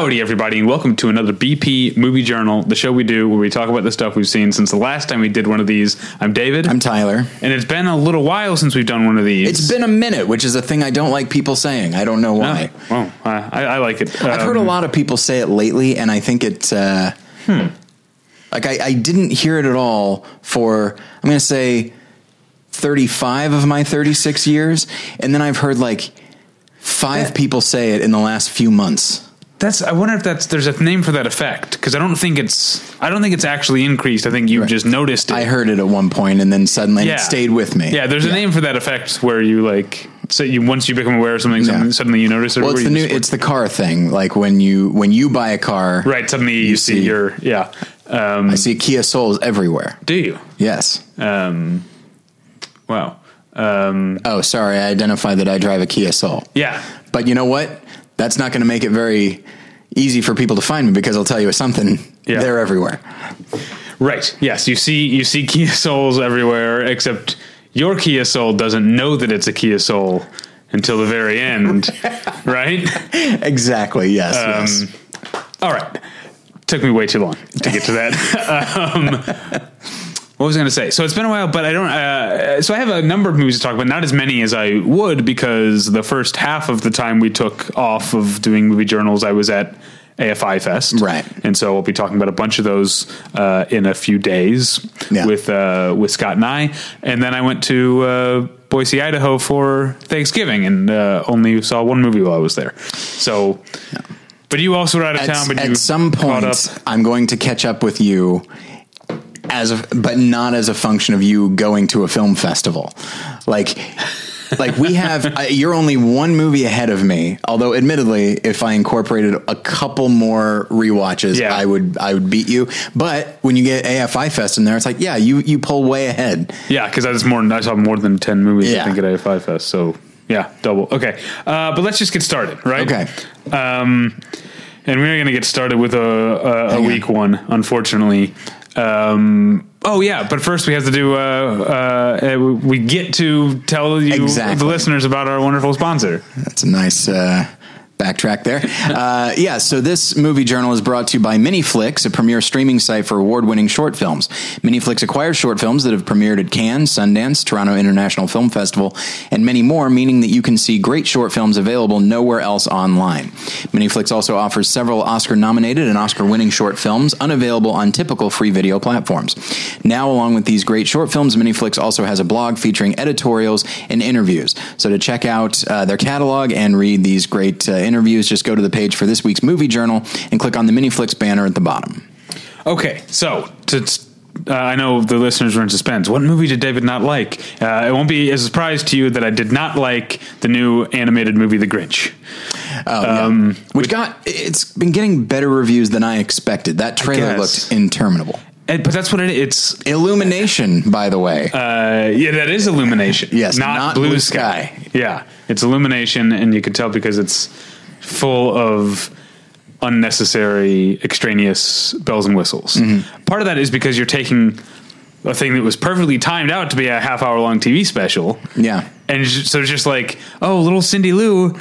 Howdy, everybody, and welcome to another BP Movie Journal, the show we do where we talk about the stuff we've seen since the last time we did one of these. I'm David. I'm Tyler. and it's been a little while since we've done one of these. It's been a minute, which is a thing I don't like people saying. I don't know Oh, why. well, I, I I like it. I've heard a Um, lot of people say it lately, and I think it. Uh, Hmm. Like I, I didn't hear it at all for I'm going to say 35 of my 36 years, and then I've heard like five That- people say it in the last few months. That's. I wonder if that's there's a name for that effect because I don't think it's. I don't think it's actually increased. I think you've just noticed it. I heard it at one point, and then suddenly Yeah. it stayed with me. Yeah, there's a name for that effect where you like. So you once you become aware of something, Yeah. suddenly, suddenly you notice it. Well, it's the new. It's the car thing. Like when you when you buy a car, right. Suddenly you, see, see- your yeah. Um, I see Kia Souls everywhere. do you? Yes. Um, wow. Um, Oh, sorry. I identify that I drive a Kia Soul. yeah. But you know what? That's not going to make it very easy for people to find me because I'll tell you something. Yeah. They're everywhere. Right. Yes. You see. You see Kia Souls everywhere, except your Kia Soul doesn't know that it's a Kia Soul until the very end. right. Exactly. Yes. yes. Um, All right. Took me way too long to get to that. um, what was I going to say? So it's been a while, but I don't. Uh, so I have a number of movies to talk about, not as many as I would, because the first half of the time we took off of doing movie journals, I was at AFI Fest, Right. And so we'll be talking about a bunch of those uh, in a few days Yeah. with uh, with Scott and I, and then I went to. Uh, Boise, Idaho for Thanksgiving, and uh, only saw one movie while I was there. So, but you also were out of At, town. But you at some point, I'm going to catch up with you. As a, but not as a function of you going to a film festival, like, like we have. uh, you're only one movie ahead of me. Although, admittedly, if I incorporated a couple more rewatches, Yeah. I would I would beat you. But when you get AFI Fest in there, it's like, yeah, you you pull way ahead. Yeah, because I was more. I saw more than ten movies. yeah. I think at AFI Fest. So yeah, double. Okay, uh, but let's just get started, right? Okay. Um, and we're going to get started with a, a, a weak one, unfortunately. Um, oh yeah, but first we have to do. Uh, uh, we get to tell you Exactly. the listeners about our wonderful sponsor. That's a nice uh, backtrack there. Uh, yeah, so this movie journal is brought to you by Miniflix, a premier streaming site for award-winning short films. Miniflix acquires short films that have premiered at Cannes, Sundance, Toronto International Film Festival, and many more, meaning that you can see great short films available nowhere else online. Miniflix also offers several Oscar-nominated and Oscar-winning short films unavailable on typical free video platforms. Now, along with these great short films, Miniflix also has a blog featuring editorials and interviews. So to check out uh, their catalog and read these great uh, interviews, just go to the page for this week's movie journal and click on the Miniflix banner at the bottom. Okay, so to. Uh, I know the listeners were in suspense. What movie did David not like? Uh, it won't be a surprise to you that I did not like the new animated movie, The Grinch. Oh, yeah. Which got it's been getting better reviews than I expected. That trailer looked interminable. And- but that's what it, it's. Illumination, by the way. Uh, yeah, that is Illumination. Yes, not, not Blue, Blue sky. Sky. Yeah, it's Illumination, and you can tell because it's full of unnecessary, extraneous bells and whistles. Mm-hmm. Part of that is because you're taking a thing that was perfectly timed out to be a half hour long TV special. Yeah. And so it's just like, oh, little Cindy Lou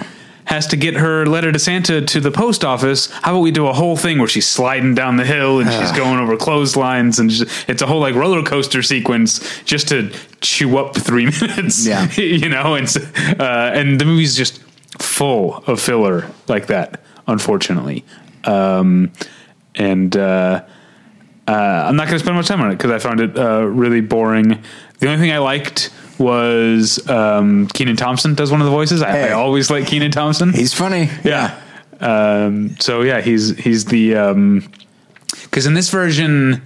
has to get her letter to Santa to the post office. How about we do a whole thing where she's sliding down the hill and she's going over clotheslines and just, it's a whole like roller coaster sequence just to chew up three minutes. Yeah. you know, and uh, and the movie's just full of filler like that, unfortunately. Um, and uh, uh, I'm not going to spend much time on it because I found it uh, really boring. The only thing I liked was um, Kenan Thompson does one of the voices. I, I always like Kenan Thompson. He's funny. yeah. Um, so yeah, he's he's the because in this version,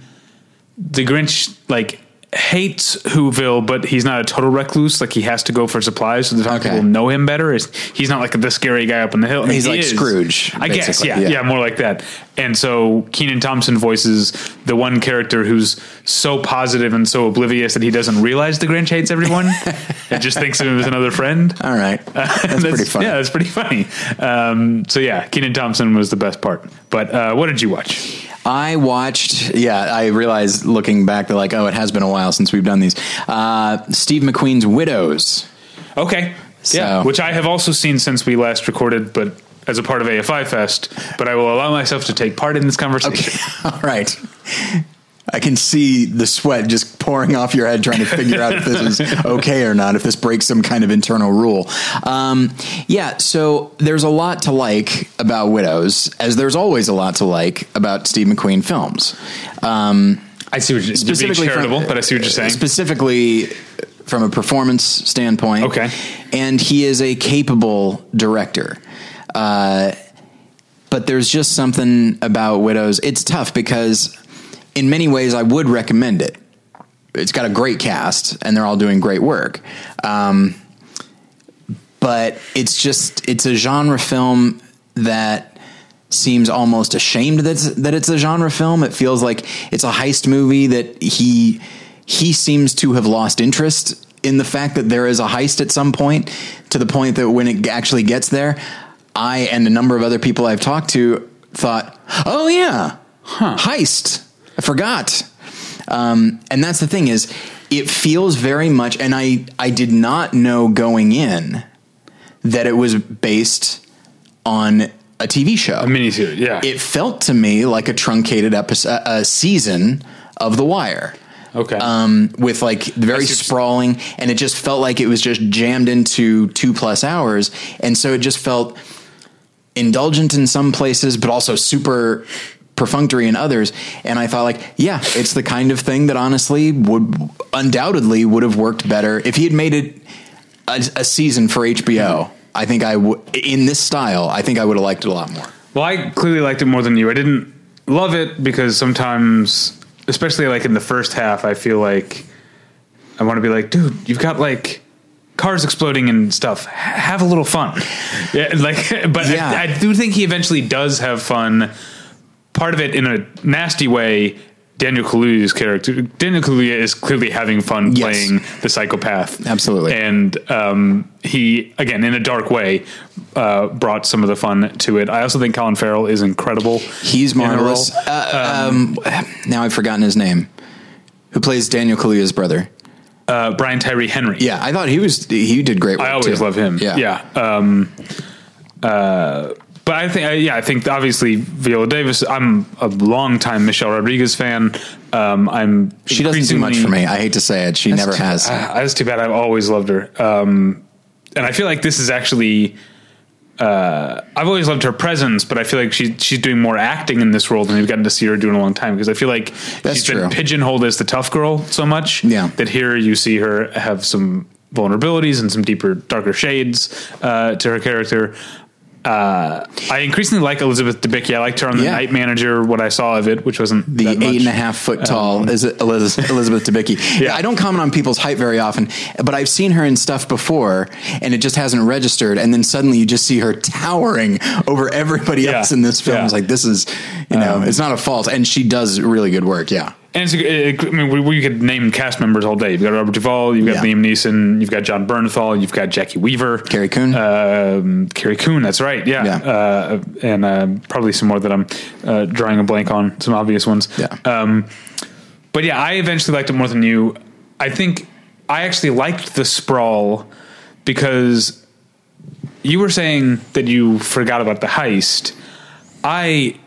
the Grinch like hates Whoville, but he's not a total recluse. Like he has to go for supplies, so the Okay. people know him better. Is he's not like the scary guy up on the hill. I mean, He's he like is. Scrooge, I guess. Yeah, yeah, Yeah. more like that. And so Kenan Thompson voices the one character who's so positive and so oblivious that he doesn't realize the Grinch hates everyone and just thinks of him as another friend. All right. That's, pretty funny. Yeah, that's pretty funny. Um, so yeah, Kenan Thompson was the best part. But uh, what did you watch? I watched, yeah, I realized looking back that like, oh, it has been a while since we've done these. Uh, Steve McQueen's Widows. Okay. yeah, which I have also seen since we last recorded, but as a part of AFI Fest, but I will allow myself to take part in this conversation. All right. I can see the sweat just pouring off your head trying to figure out if this is okay or not, if this breaks some kind of internal rule. Um, yeah, so there's a lot to like about Widows, as there's always a lot to like about Steve McQueen films. Um, I see what you're, being charitable, from, but I see what you're saying. Specifically from a performance standpoint. Okay. And he is a capable director. Uh, but there's just something about Widows. It's tough because in many ways, I would recommend it. It's got a great cast, and they're all doing great work. Um, but it's just it's a genre film that seems almost ashamed that it's, that it's a genre film. It feels like it's a heist movie that he he seems to have lost interest in the fact that there is a heist at some point to the point that when it actually gets there, I and a number of other people I've talked to thought, "Oh yeah, huh. heist." I forgot. Um, and that's the thing is, it feels very much, and I I did not know going in that it was based on a TV show, a miniseries. Yeah, it felt to me like a truncated episode, a season of The Wire. Okay. Um, with like very sprawling, and it just felt like it was just jammed into two plus hours, and so it just felt indulgent in some places, but also super perfunctory in others. And I thought, like, yeah, it's the kind of thing that honestly would undoubtedly would have worked better if he had made it a, a season for HBO. I think I would in this style. I think I would have liked it a lot more. Well, I clearly liked it more than you. I didn't love it because sometimes, especially like in the first half, I feel like I want to be like, dude, you've got like cars exploding and stuff. have a little fun. Yeah, like, but yeah. I, I do think he eventually does have fun part of it in a nasty way. Daniel Kaluuya's character, Daniel Kaluuya is clearly having fun yes. playing the psychopath. Absolutely. And um, he, again, in a dark way, uh, brought some of the fun to it. I also think Colin Farrell is incredible. He's marvelous. Uh, um, um, now I've forgotten his name. Who plays Daniel Kaluuya's brother? Uh, Brian Tyree Henry. Yeah, I thought he was he did great. I always too. love him. Yeah, yeah. Um, uh, but I think, uh, yeah, I think obviously Viola Davis. I'm a long time Michelle Rodriguez fan. Um, I'm she doesn't do much for me. I hate to say it, she never too, has. Uh, that's too bad. I've always loved her, um, and I feel like this is actually. Uh, I've always loved her presence, but I feel like she, she's doing more acting in this role than we've gotten to see her do in a long time. Because I feel like That's she's true. been pigeonholed as the tough girl so much yeah. that here you see her have some vulnerabilities and some deeper, darker shades uh, to her character. Uh, I increasingly like Elizabeth Debicki. I liked her on the yeah. Night Manager. What I saw of it, which wasn't the eight and a half foot tall, um, is Elizabeth, Elizabeth Debicki. Yeah. I don't comment on people's height very often, but I've seen her in stuff before, and it just hasn't registered. And then suddenly you just see her towering over everybody yeah. else in this film. It's like this is, you know, um, it's not a fault, and she does really good work. Yeah. And it, I mean, we, we, could name cast members all day. You've got Robert Duvall, you've got yeah. Liam Neeson, you've got Jon Bernthal, you've got Jacki Weaver, Carrie Coon, um, Carrie Coon. That's right. Yeah, yeah. Uh, and uh, probably some more that I'm uh, drawing a blank on. Some obvious ones. Yeah. Um, but yeah, I eventually liked it more than you. I think I actually liked the sprawl because you were saying that you forgot about the heist. I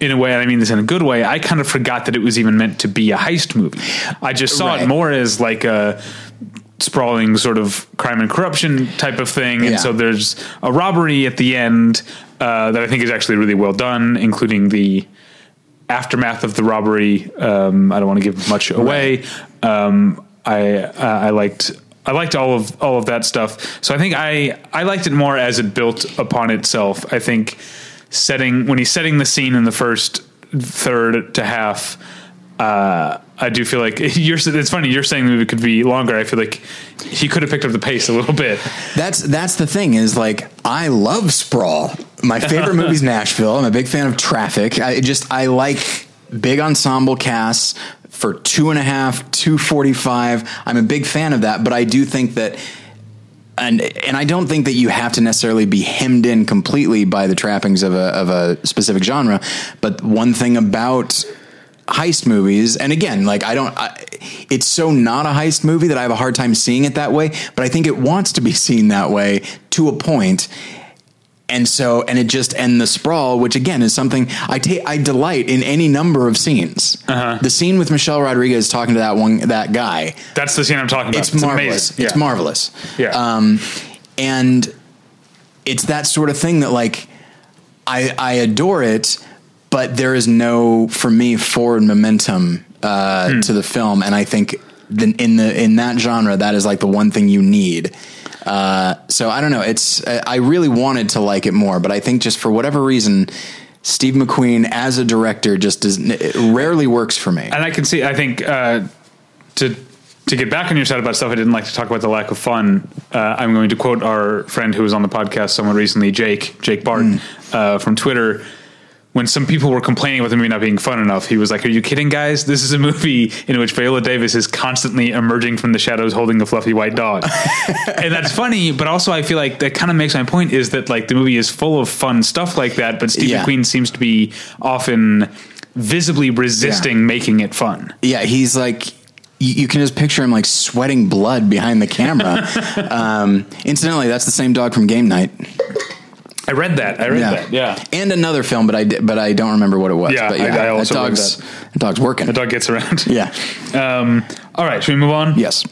in a way, and I mean this in a good way, I kind of forgot that it was even meant to be a heist movie. I just saw right. it more as like a sprawling sort of crime and corruption type of thing. And so there's a robbery at the end uh, that I think is actually really well done, including the aftermath of the robbery. Um, I don't want to give much away. Right. Um, I uh, I liked I liked all of all of that stuff. So I think I I liked it more as it built upon itself. I think setting when he's setting the scene in the first third to half. Uh, I do feel like you're. It's funny you're saying the movie could be longer. I feel like he could have picked up the pace a little bit. That's that's the thing is like I love sprawl. My favorite movie is Nashville. I'm a big fan of Traffic. I just I like big ensemble casts for two and a half, two forty five. I'm a big fan of that, but I do think that and and I don't think that you have to necessarily be hemmed in completely by the trappings of a of a specific genre. But one thing about heist movies, and again, like I don't, I, it's so not a heist movie that I have a hard time seeing it that way. But I think it wants to be seen that way to a point. And so and it just and the sprawl, which again is something I take I delight in any number of scenes. Uh-huh. The scene with Michelle Rodriguez talking to that one that guy, That's the scene I'm talking about. it's, marvelous. amazing. It's marvelous. Yeah. Um, and it's that sort of thing that like I I adore it, but there is no for me forward momentum uh, Hmm. to the film, and I think the, in the in that genre that is like the one thing you need. Uh, so I don't know. It's I really wanted to like it more, but I think just for whatever reason. Steve McQueen as a director just does it rarely works for me. and I can see. I think uh, to to get back on your side about stuff I didn't like to talk about the lack of fun. Uh, I'm going to quote our friend who was on the podcast somewhat recently, Jake Jake Bart uh, from Twitter. When some people were complaining about the movie not being fun enough, he was like, "Are you kidding, guys? This is a movie in which Viola Davis is constantly emerging from the shadows, holding a fluffy white dog." and that's funny, but also I feel like that kind of makes my point is that like the movie is full of fun stuff like that, but Steve Yeah. McQueen seems to be often visibly resisting making it fun. Yeah, he's like you, you can just picture him like sweating blood behind the camera. um, incidentally, that's the same dog from Game Night. I read that. I read that. Yeah. and another film, but I di- but I don't remember what it was. Yeah, but I- I also that dog's that dog's working. The dog gets around. yeah. Um, all right. Should we move on? Yes.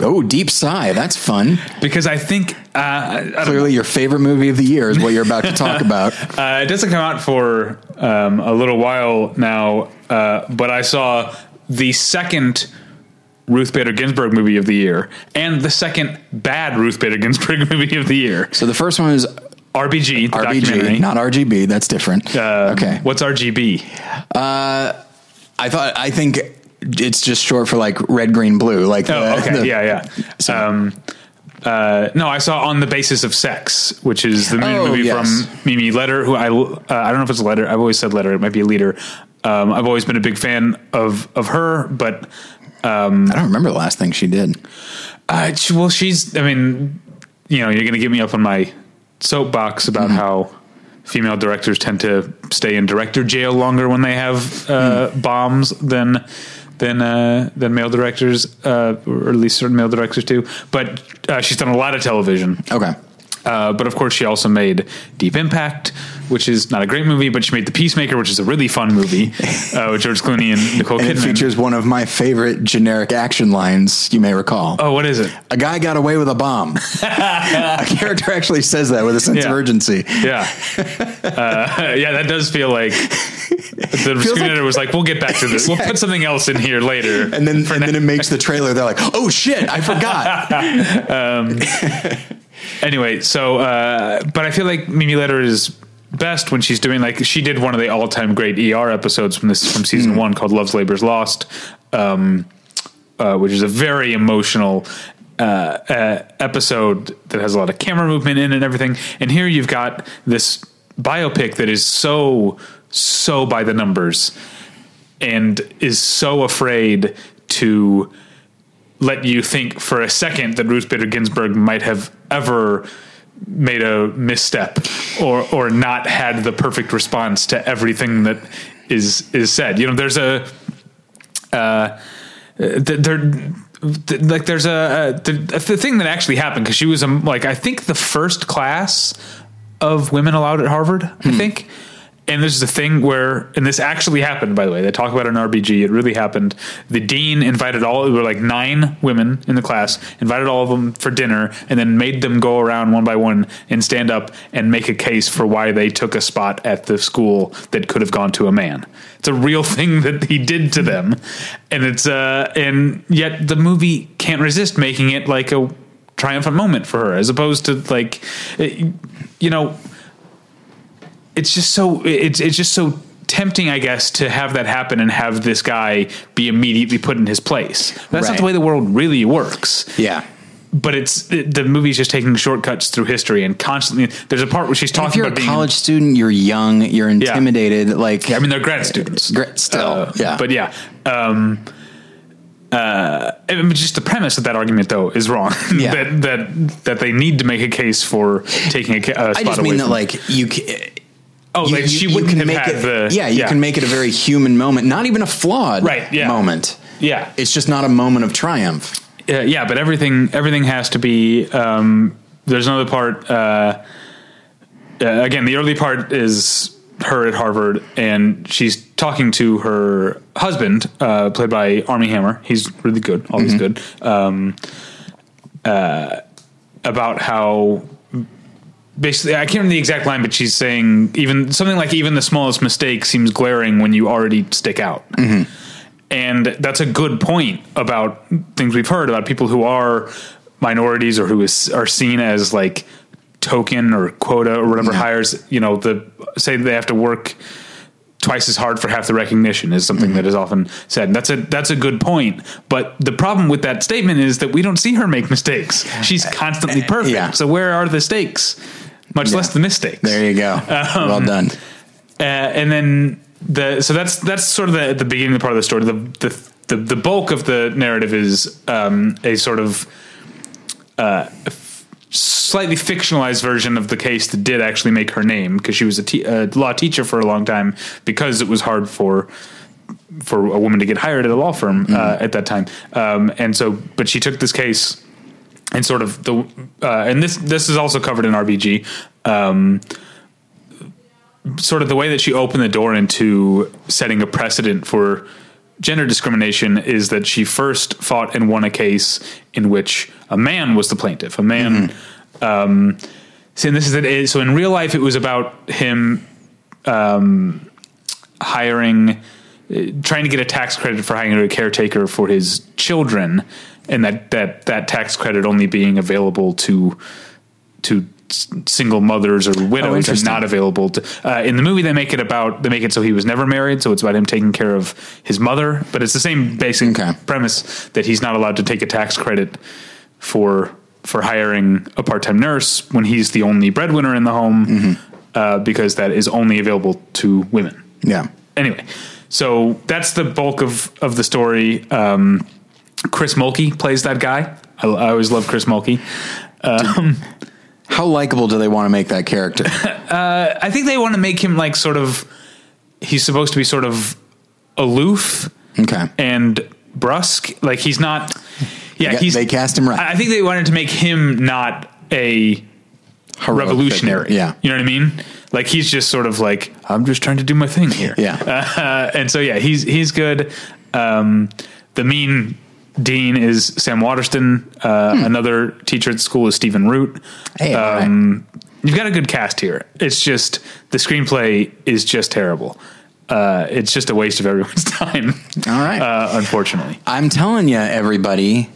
Oh, deep sigh. That's fun. Because I think uh, I Clearly, your favorite movie of the year is what you're about to talk about. Uh, it doesn't come out for um, a little while now, uh, but I saw the second Ruth Bader Ginsburg movie of the year and the second bad Ruth Bader Ginsburg movie of the year. So the first one is RBG, the. RBG, not RGB. That's different. Um, okay. What's RGB? I thought. I think it's just short for like red, green, blue. Like Oh, the- okay. the- yeah, yeah. Um, uh, no, I saw on the basis of sex, which is the Oh, movie yes. from Mimi Leder, who I uh, I don't know if it's a letter. I've always said letter. It might be a leader. Um, I've always been a big fan of of her, but I don't remember the last thing she did. uh, she- well, she's. I mean, you know, you're going to get me up on my soapbox about Mm-hmm. how female directors tend to stay in director jail longer when they have uh, Mm. bombs than than uh, than male directors, uh, or at least certain male directors do. But uh, she's done a lot of television. Okay. Uh, but of course, she also made Deep Impact, which is not a great movie, but she made The Peacemaker, which is a really fun movie uh, with George Clooney and Nicole And it Kidman. features one of my favorite generic action lines you may recall. oh, what is it? A guy got away with a bomb. a character actually says that with a sense of urgency. Yeah, uh, yeah, that does feel like the screenwriter was like, "We'll get back to this. We'll put something else in here later." And then and then it makes the trailer. They're like, "Oh shit, I forgot." Anyway, so uh, but I feel like Mimi Leder is best when she's doing like she did one of the all time great ER episodes from this from season one called Love's Labor's Lost, um, uh, which is a very emotional. Uh, uh, episode that has a lot of camera movement in it and everything. And here you've got this biopic that is so, so by the numbers and is so afraid to let you think for a second that Ruth Bader Ginsburg might have ever made a misstep or or not had the perfect response to everything that is is said. You know, there's a uh, th- there. th- Like there's a, a the, the thing that actually happened because she was um, like I think the first class of women allowed at Harvard I think and this is a thing where, and this actually happened, by the way. They talk about in RBG. It really happened. The dean invited all, there were like nine women in the class, invited all of them for dinner, and then made them go around one by one and stand up and make a case for why they took a spot at the school that could have gone to a man. It's a real thing that he did to them. And it's, uh, and yet the movie can't resist making it like a triumphant moment for her, as opposed to like, eh, you know, it's just so it's it's just so tempting, I guess, to have that happen and have this guy be immediately put in his place. That's not the way the world really works. Yeah. But it's it, the movie's just taking shortcuts through history and constantly. There's a part where she's talking. If you're a being. college student, you're young, you're intimidated. Like, yeah, I mean, they're grad students. Gra- still, Uh, yeah. But yeah. Um, uh, and just the premise of that argument, though, is wrong. Yeah. that that that they need to make a case for taking a, a spot I just mean that like you. ca- oh, you- like she you- you wouldn't can have make had it, the yeah, you can make it a very human moment, not even a flawed Right, yeah. moment. Yeah. It's just not a moment of triumph. Uh, yeah, but everything everything has to be um, there's another part. Uh, uh, again, the early part is her at Harvard, and she's talking to her husband, uh, played by Armie Hammer. He's really good, always good. Um, uh, about how basically, I can't remember the exact line, but she's saying even something like even the smallest mistake seems glaring when you already stick out. Mm-hmm. And that's a good point about things we've heard about people who are minorities or who is, are seen as like token or quota or whatever hires, you know, the say they have to work twice as hard for half the recognition is something mm-hmm. that is often said. And that's a that's a good point. But the problem with that statement is that we don't see her make mistakes. She's constantly perfect. yeah. So where are the stakes? Much less the mistakes. There you go. well done. Uh, and then the so that's that's sort of the the beginning part of the story. The the the, the bulk of the narrative is um, a sort of uh, f- slightly fictionalized version of the case that did actually make her name because she was a, te- a law teacher for a long time because it was hard for for a woman to get hired at a law firm uh, at that time. Um, and so, but she took this case and sort of the uh, and this this is also covered in RBG. Um, sort of the way that she opened the door into setting a precedent for gender discrimination is that she first fought and won a case in which a man was the plaintiff. A man. Um, so this is that. So in real life, it was about him um, hiring, uh, trying to get a tax credit for hiring a caretaker for his children, and that that that tax credit only being available to to single mothers or widows and interesting. not available to uh, in the movie they make it about they make it so he was never married so it's about him taking care of his mother but it's the same basic Okay. premise that he's not allowed to take a tax credit for for hiring a part-time nurse when he's the only breadwinner in the home Mm-hmm. uh, because that is only available to women Yeah. anyway, so that's the bulk of of the story. Um, Chris Mulkey plays that guy. I, I always love Chris Mulkey. How likable do they want to make that character? I think they want to make him like sort of. He's supposed to be sort of aloof Okay. and brusque. Like he's not. Yeah, They- he's. they cast him right. I I think they wanted to make him not a Heroic revolutionary. figure. Yeah. you know what I mean. Like he's just sort of like I'm just trying to do my thing here. Yeah. uh, and so yeah, he's he's good. Um, the mean dean is Sam Waterston. Uh, Another teacher at the school is Stephen Root. Hmm. Hey, all right. um, you've got a good cast here. It's just the screenplay is just terrible. Uh, it's just a waste of everyone's time. All right. uh, unfortunately. I'm telling you, everybody,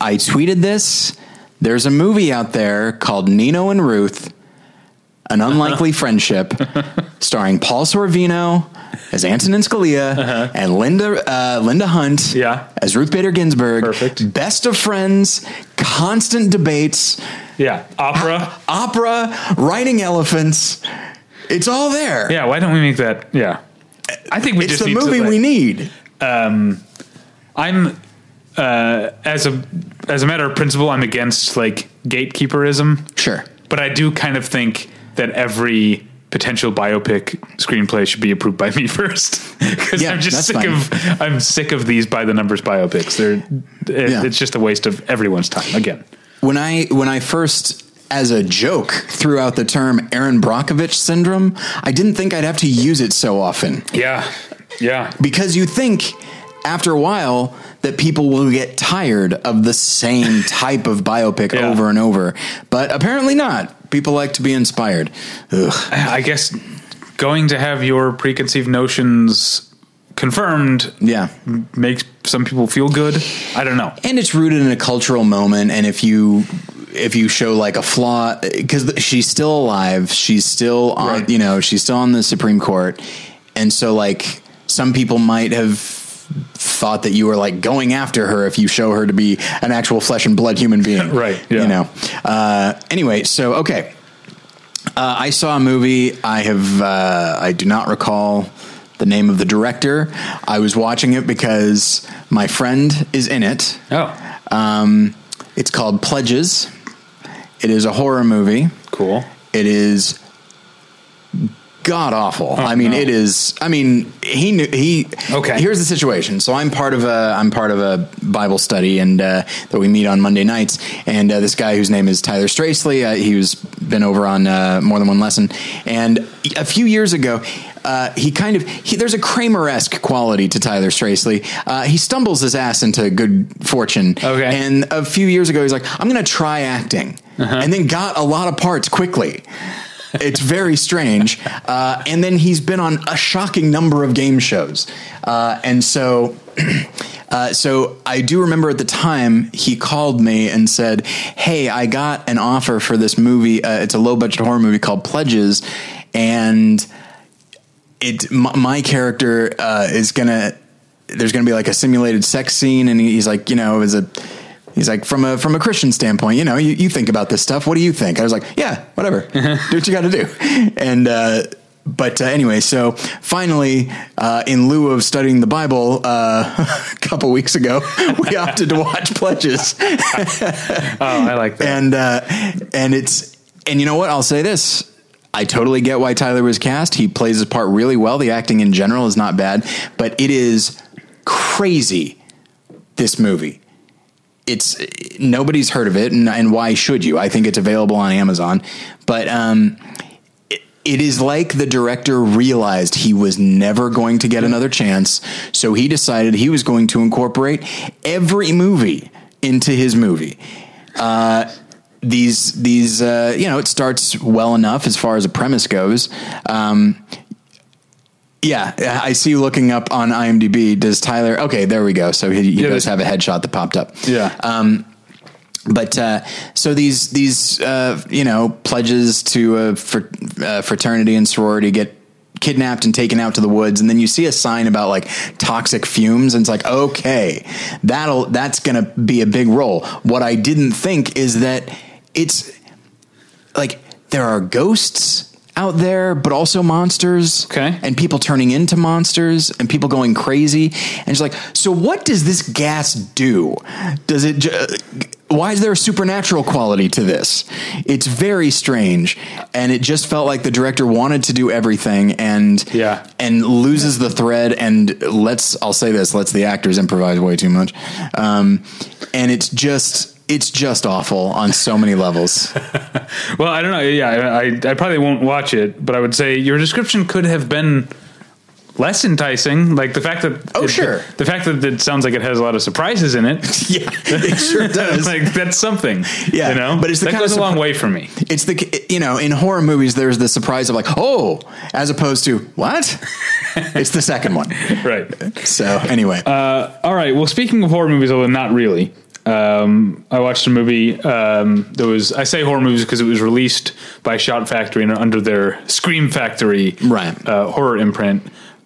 I tweeted this. There's a movie out there called Nino and Ruth, An Unlikely Friendship, starring Paul Sorvino as Antonin Scalia and Linda uh, Linda Hunt Uh-huh. Yeah. as Ruth Bader Ginsburg. Perfect. Best of friends, constant debates, Yeah, opera. opera, riding elephants. It's all there. yeah, why don't we make that? Yeah, I think we It's just the movie to, like- we need. I'm uh, as a as a matter of principle, I'm against like gatekeeperism. Sure. but I do kind of think that every potential biopic screenplay should be approved by me first because Yeah, I'm just sick fine. of I'm sick of these by the numbers biopics. They're it, Yeah. it's just a waste of everyone's time again. when I when I first as a joke threw out the term Erin Brockovich syndrome, I didn't think I'd have to use it so often Yeah, yeah, because you think after a while that people will get tired of the same type of biopic Yeah. over and over, but apparently not. People like to be inspired. Ugh. I guess going to have your preconceived notions confirmed Yeah. makes some people feel good. I don't know. and it's rooted in a cultural moment and if you if you show like a flaw because she's still alive she's still on Right. you know she's still on the supreme court and so like some people might have thought that you were like going after her if you show her to be an actual flesh and blood human being Right, yeah. you know uh, anyway so okay uh, i saw a movie i have uh, i do not recall the name of the director i was watching it because my friend is in it Oh, um, it's called Pledges. It is a horror movie. cool. It is god awful. I mean, no. it is. I mean, he knew he. Okay. Here's the situation. So I'm part of a I'm part of a Bible study and uh, that we meet on Monday nights. And uh, this guy whose name is Tyler Stracely, uh, he was been over on uh, more than one lesson. And a few years ago. Uh, he kind of he, there's a Kramer esque quality to Tyler Stracely. Uh, he stumbles his ass into good fortune. Okay. And a few years ago, he's like, "I'm going to try acting," and then got a lot of parts quickly. It's very strange. Uh, and then he's been on a shocking number of game shows. Uh, and so, uh, so I do remember at the time he called me and said, Hey, I got an offer for this movie. Uh, it's a low budget horror movie called Pledges. And it, my, my character uh, is to, there's to be like a simulated sex scene. And he's like, you know, it was a, He's like, from a from a Christian standpoint, you know, you, you think about this stuff. What do you think? I was like, yeah, whatever. do what you got to do. And uh, but uh, anyway, so finally, uh, in lieu of studying the Bible, uh, a couple weeks ago, we opted to watch Pledges, Oh, I like that. and uh, and it's and you know what? I'll say this. I totally get why Tyler was cast. He plays his part really well. The acting in general is not bad, but it is crazy. This movie it's nobody's heard of it and, and why should you? I think it's available on amazon. But um, it, it is like the director realized he was never going to get another chance so he decided he was going to incorporate every movie into his movie. Uh, these these uh, you know it starts well enough as far as a premise goes. Um, yeah, I see you looking up on IMDb. Does Tyler? Okay, there we go. So he, he Yeah, does have a headshot that popped up. Yeah. Um, but uh, so these these uh, you know pledges to a fr- uh, fraternity and sorority get kidnapped and taken out to the woods, and then you see a sign about like toxic fumes, and it's like okay, that'll that's gonna be a big role. What I didn't think is that it's like there are ghosts out there, but also monsters. Okay. And people turning into monsters and people going crazy. And she's like, so what does this gas do? Does it, ju- why is there a supernatural quality to this? It's very strange. And it just felt like the director wanted to do everything and, Yeah. and loses the thread and lets, I'll say this, lets the actors improvise way too much. Um, and it's just, it's just awful on so many levels. Well, I don't know. Yeah, I, I probably won't watch it, but I would say your description could have been less enticing. Like the fact that Oh, it- sure. the fact that it sounds like it has a lot of surprises in it. yeah, it sure does. like that's something. Yeah, you know, but it's the that kind of goes a long way for me. It's the you know in horror movies there's the surprise of like oh as opposed to what it's the second one Right. so anyway Uh, all right. Well, speaking of horror movies, although not really, um, I watched a movie um, that was I say horror movies because it was released by Shout Factory and under their Scream Factory Right. uh, horror imprint.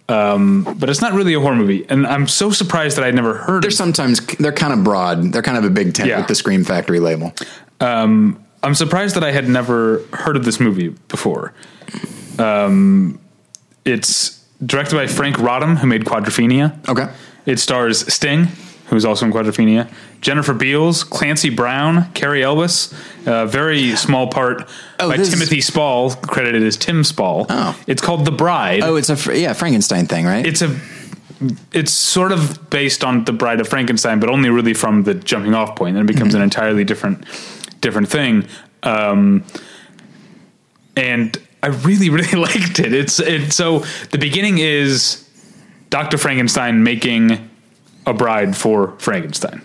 Um, but it's not really a horror movie, and I'm so surprised that I'd never heard. they're of sometimes they're kind of broad they're kind of a big tent Yeah. with the Scream Factory label Um, I'm surprised that I had never heard of this movie before. Um, it's directed by Franc Roddam, who made Quadrophenia. okay It stars Sting, who's also in Quadrophenia, Jennifer Beals, Clancy Brown, Cary Elwes, a very small part Oh, by is- Timothy Spall, credited as Tim Spall. Oh. It's called The Bride. oh it's a yeah Frankenstein thing right It's a it's sort of based on The Bride of Frankenstein, but only really from the jumping off point, and it becomes Mm-hmm. an entirely different different thing. Um, and I really, really liked it. It's it so the beginning is Dr. Frankenstein making a bride for Frankenstein.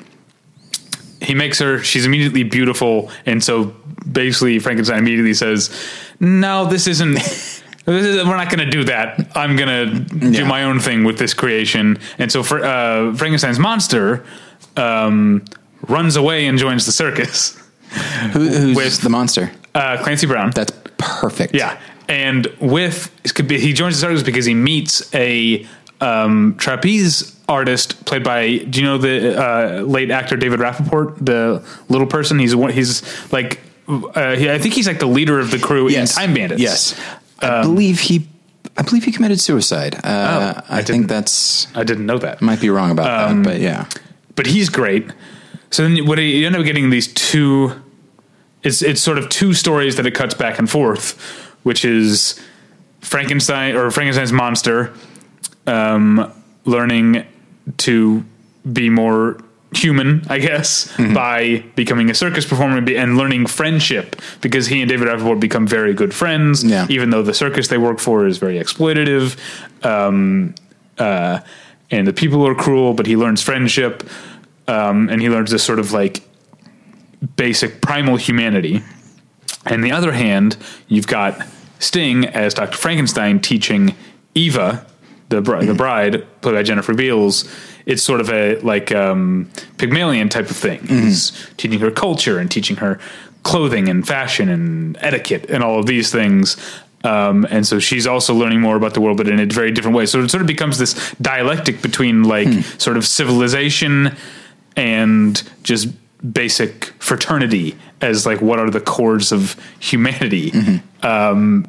He makes her, she's immediately beautiful, and so basically Frankenstein immediately says, No, this isn't this is, we're not gonna do that. I'm gonna do my own thing with this creation. And so for uh, Frankenstein's monster um, runs away and joins the circus. Who, who's with- the monster Uh, Clancy Brown. that's perfect Yeah, and with he joins the circus because he meets a um, trapeze artist played by. Do you know the uh, late actor David Rappaport, the little person? He's one. He's like. Uh, he, I think he's like the leader of the crew yes in Time Bandits. yes I believe he I believe he committed suicide uh, Oh, I I, think that's I didn't know that. might be wrong about that but yeah but he's great. So then what you end up getting these two it's it's sort of two stories that it cuts back and forth, which is Frankenstein or Frankenstein's monster, um, learning to be more human, I guess, Mm-hmm. by becoming a circus performer and learning friendship because he and David Rappaport become very good friends, Yeah. even though the circus they work for is very exploitative. Um, uh, and the people are cruel, but he learns friendship. Um, and he learns this sort of like basic primal humanity. And the other hand, you've got Sting as Dr. Frankenstein teaching Eva, the bride, the bride played by Jennifer Beals. It's sort of a like um, Pygmalion type of thing. He's teaching her culture and teaching her clothing and fashion and etiquette and all of these things. Um, and so she's also learning more about the world, but in a very different way. So it sort of becomes this dialectic between like sort of civilization and just basic fraternity as like what are the cores of humanity. Um,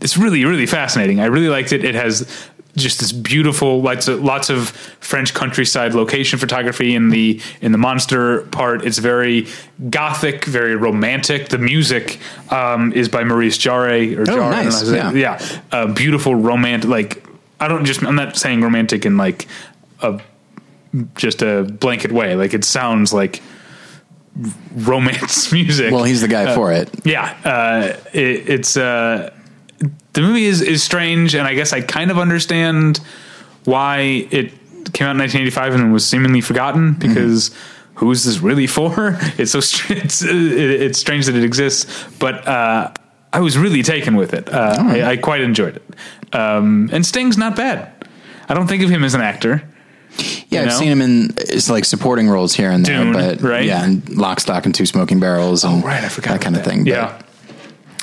it's really really fascinating. I really liked it. It has just this beautiful lots of lots of French countryside location photography in the in the monster part. It's very gothic, very romantic. The music um, is by Maurice Jarre or Jarre, don't know nice. how to say it. Yeah. yeah, uh, beautiful romantic. Like I don't just I'm not saying romantic in like a just a blanket way. Like it sounds like romance music. Well, he's the guy for it. yeah, uh, it, it's uh, the movie is is strange, and I guess I kind of understand why it came out in 1985 and was seemingly forgotten because. Who is this really for? It's so str- it's it, it's strange that it exists, but uh, I was really taken with it. Uh, I, I quite enjoyed it, um, and Sting's not bad. I don't think of him as an actor. Yeah, You I've seen him in it's like supporting roles here and there, Dune, but right? yeah, and Lock, Stock, and Two Smoking Barrels, and Right, I forgot that kind about of thing. But Yeah,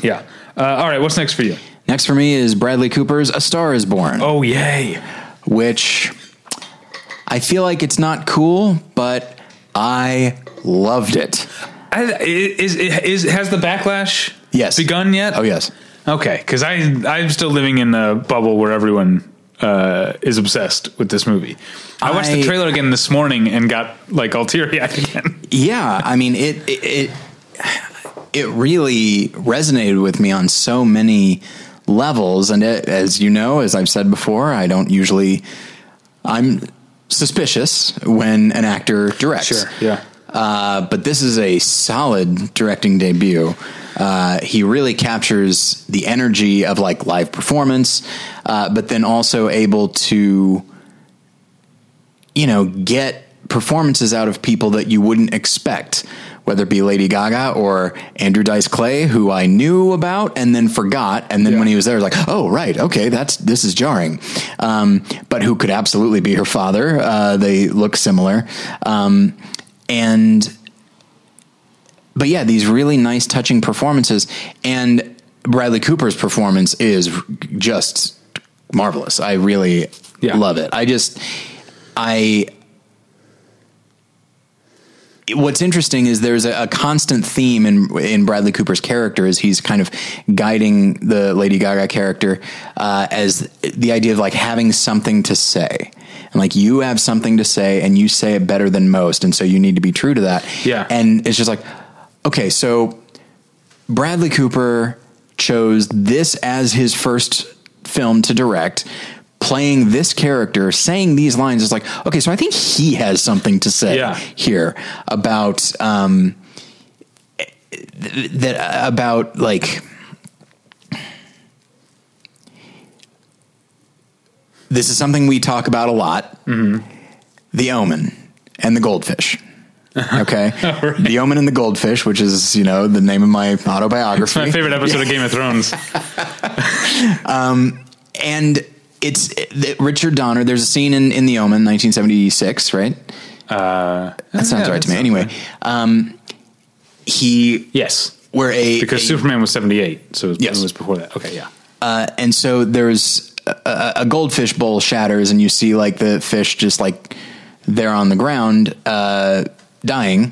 yeah. Uh, all right, what's next for you? Next for me is Bradley Cooper's A Star Is Born, Oh, yay! which I feel like it's not cool, but I loved it. I, is, is has the backlash Yes. begun yet? Oh yes, Okay, because I I'm still living in a bubble where everyone uh, is obsessed with this movie. I watched the trailer again this morning and got like all teary eyed again. yeah. I mean it it it, it really resonated with me on so many levels, and it, as you know, as I've said before, I don't usually. I'm suspicious when an actor directs. yeah. Uh, but this is a solid directing debut. Uh, he really captures the energy of like live performance, uh, but then also able to, you know, get performances out of people that you wouldn't expect, whether it be Lady Gaga or Andrew Dice Clay, who I knew about and then forgot, and then Yeah. when he was there, I was like, oh right, okay, that's this is jarring, um, but who could absolutely be her father? Uh, they look similar, um, and but yeah, these really nice, touching performances, and Bradley Cooper's performance is just marvelous. I really Yeah. love it. I just, I. What's interesting is there's a, a constant theme in in Bradley Cooper's character as he's kind of guiding the Lady Gaga character uh, as the idea of like having something to say. And like you have something to say and you say it better than most and so you need to be true to that. Yeah. and it's just like okay so Bradley Cooper chose this as his first film to direct, playing this character, saying these lines is like, okay, so I think he has something to say Yeah. here about um, that about like this is something we talk about a lot. The Omen and the Goldfish. Okay, The Omen and the Goldfish, which is you know the name of my autobiography. It's My favorite episode of Game of Thrones. um, and it's it, Richard Donner. There's a scene in, in The Omen, 1976, right? Uh, That sounds yeah, right to me. Anyway, um, he Yes, where a because a- Superman was seventy eight, so it was, Yes. it was before that. Okay, yeah. uh, and so there's a, a, a goldfish bowl shatters, and you see like the fish just like there on the ground, uh, dying.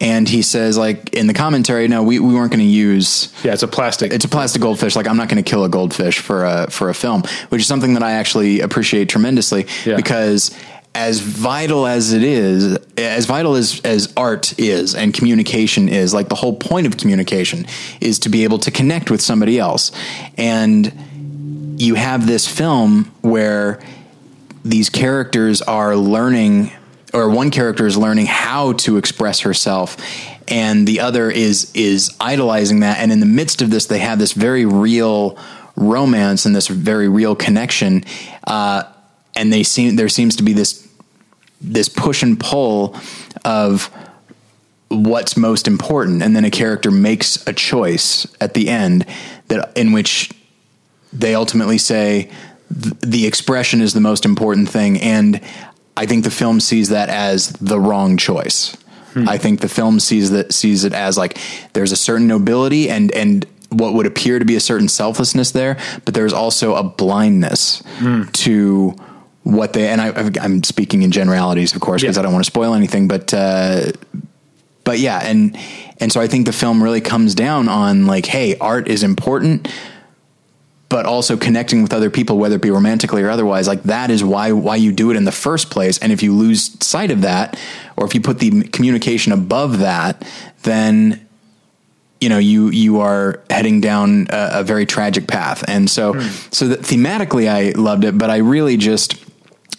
And he says, like in the commentary, no, we, we weren't going to use Yeah, it's a plastic. it's a plastic goldfish. Like I'm not going to kill a goldfish for a for a film, which is something that I actually appreciate tremendously Yeah. because as vital as it is, as vital as as art is and communication is, like the whole point of communication is to be able to connect with somebody else, and you have this film where these characters are learning or one character is learning how to express herself and the other is is idolizing that. And in the midst of this they have this very real romance and this very real connection uh, and they seem there seems to be this this push and pull of what's most important. And then a character makes a choice at the end that in which they ultimately say the expression is the most important thing. And i think the film sees that as the wrong choice. I think the film sees that sees it as like there's a certain nobility and and what would appear to be a certain selflessness there but there's also a blindness to what they and I, i'm speaking in generalities of course because Yeah. i don't want to spoil anything but uh but yeah and and so i think the film really comes down on like hey art is important but also connecting with other people whether it be romantically or otherwise like that is why why you do it in the first place. And if you lose sight of that or if you put the communication above that then you know you you are heading down a, a very tragic path. And so hmm. so that thematically i loved it but i really just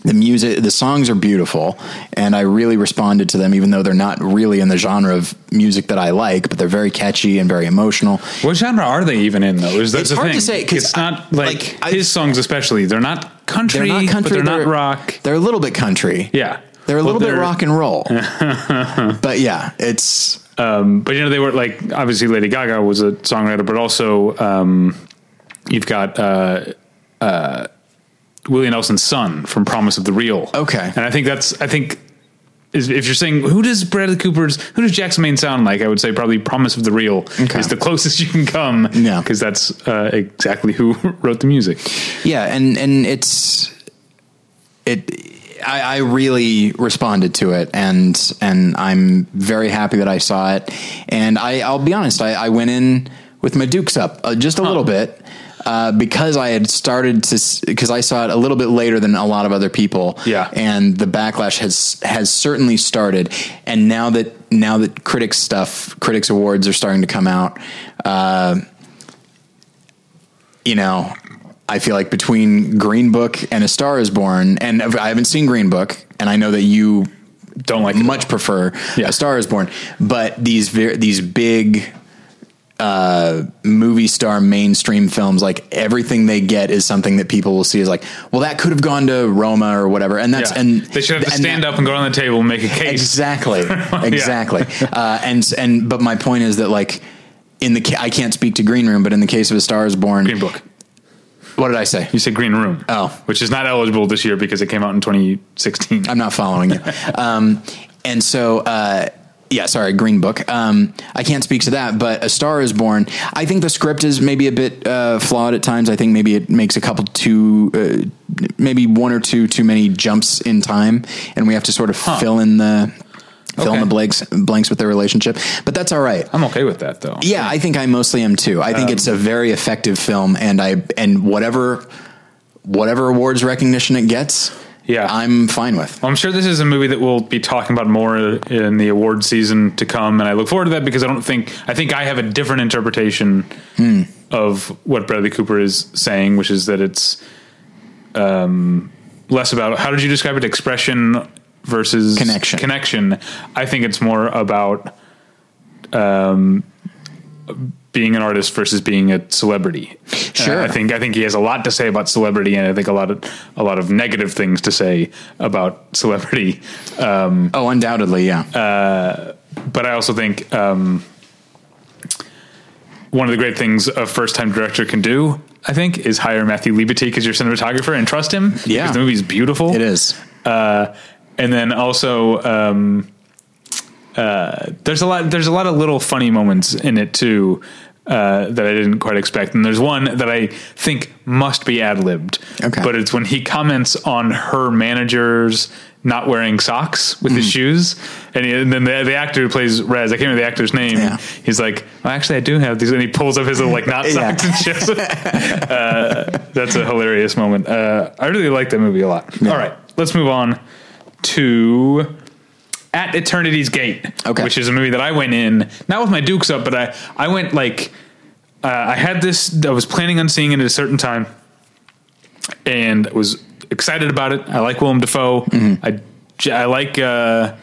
the music the songs are beautiful and i really responded to them even though they're not really in the genre of music that i like but they're very catchy and very emotional What genre are they even in though? Is that It's hard to say because it's not I- like, like, I- his songs, especially. They're not country, they're not country but they're, not they're- rock. they're a little bit country Yeah, they're a But little bit they're- rock and roll but yeah it's Um, but you know, they were like obviously Lady Gaga was a songwriter, but also um, you've got uh, uh, Willie Nelson's son from Promise of the Real. Okay. and I think that's I think. Is, if you're saying who does Bradley Cooper's who does Jackson Maine sound like, I would say probably Promise of the Real Okay. is the closest you can come. Yeah. because that's uh, exactly who wrote the music. Yeah, and and it's it. I, I really responded to it, and and I'm very happy that I saw it. And I, I'll be honest, I, I went in with my dukes up uh, just a little bit. Uh, because I had started to, because I saw it a little bit later than a lot of other people, Yeah. and the backlash has has certainly started. And now that now that critics stuff, critics awards are starting to come out, uh, you know, I feel like between Green Book and A Star Is Born, and I haven't seen Green Book, and I know that you Don't like much prefer Yeah. A Star Is Born, but these ver- these big uh, movie star mainstream films, like everything they get is something that people will see as like, well, that could have gone to Roma or whatever, and that's Yeah. and they should have to stand that- up and go on the table and make a case. Exactly. Exactly. uh, and and but my point is that like in the I can't speak to Green Room, but in the case of A Star Is Born, Green Book. what did I say? You said Green Room. Oh. which is not eligible this year because it came out in 2016. I'm not following you. Um, and so, uh, yeah, sorry, Green Book. Um, I can't speak to that, but A Star Is Born. I think the script is maybe a bit uh, flawed at times. I think maybe it makes a couple too, uh, maybe one or two too many jumps in time, and we have to sort of fill in the fill in the blanks blanks with their relationship. But that's all right. I'm okay with that though. Yeah, I think I mostly am too. I think it's a very effective film, and I and whatever whatever awards recognition it gets, Yeah. I'm fine with. Well, I'm sure this is a movie that we'll be talking about more in the award season to come, and I look forward to that because I don't think I think I have a different interpretation Hmm. of what Bradley Cooper is saying, which is that it's um, less about how did you describe it expression versus Connection. Connection. I think it's more about um, being an artist versus being a celebrity. Sure. Uh, I think I think he has a lot to say about celebrity, and I think a lot of a lot of negative things to say about celebrity. Um, Oh, undoubtedly, yeah. but I also think um, one of the great things a first time director can do, I think, is hire Matthew Libatique as your cinematographer and trust him. Yeah. because the movie's beautiful. it is. Uh, and then also, um, uh, there's a lot. There's a lot of little funny moments in it too. Uh, that I didn't quite expect, and there's one that I think must be ad libbed. Okay. but it's when he comments on her managers not wearing socks with his Mm. shoes, and, he, and then the, the actor who plays Raz, I can't remember the actor's name. Yeah. He's like, well, actually, I do have these, and he pulls up his little like not socks and shows. it. uh, that's a hilarious moment. Uh, I really like that movie a lot. All right, let's move on to At Eternity's Gate, Okay. which is a movie that I went in not with my dukes up, but I I went like uh, I had this. I was planning on seeing it at a certain time, and was excited about it. I like Willem Dafoe. I I like. Uh,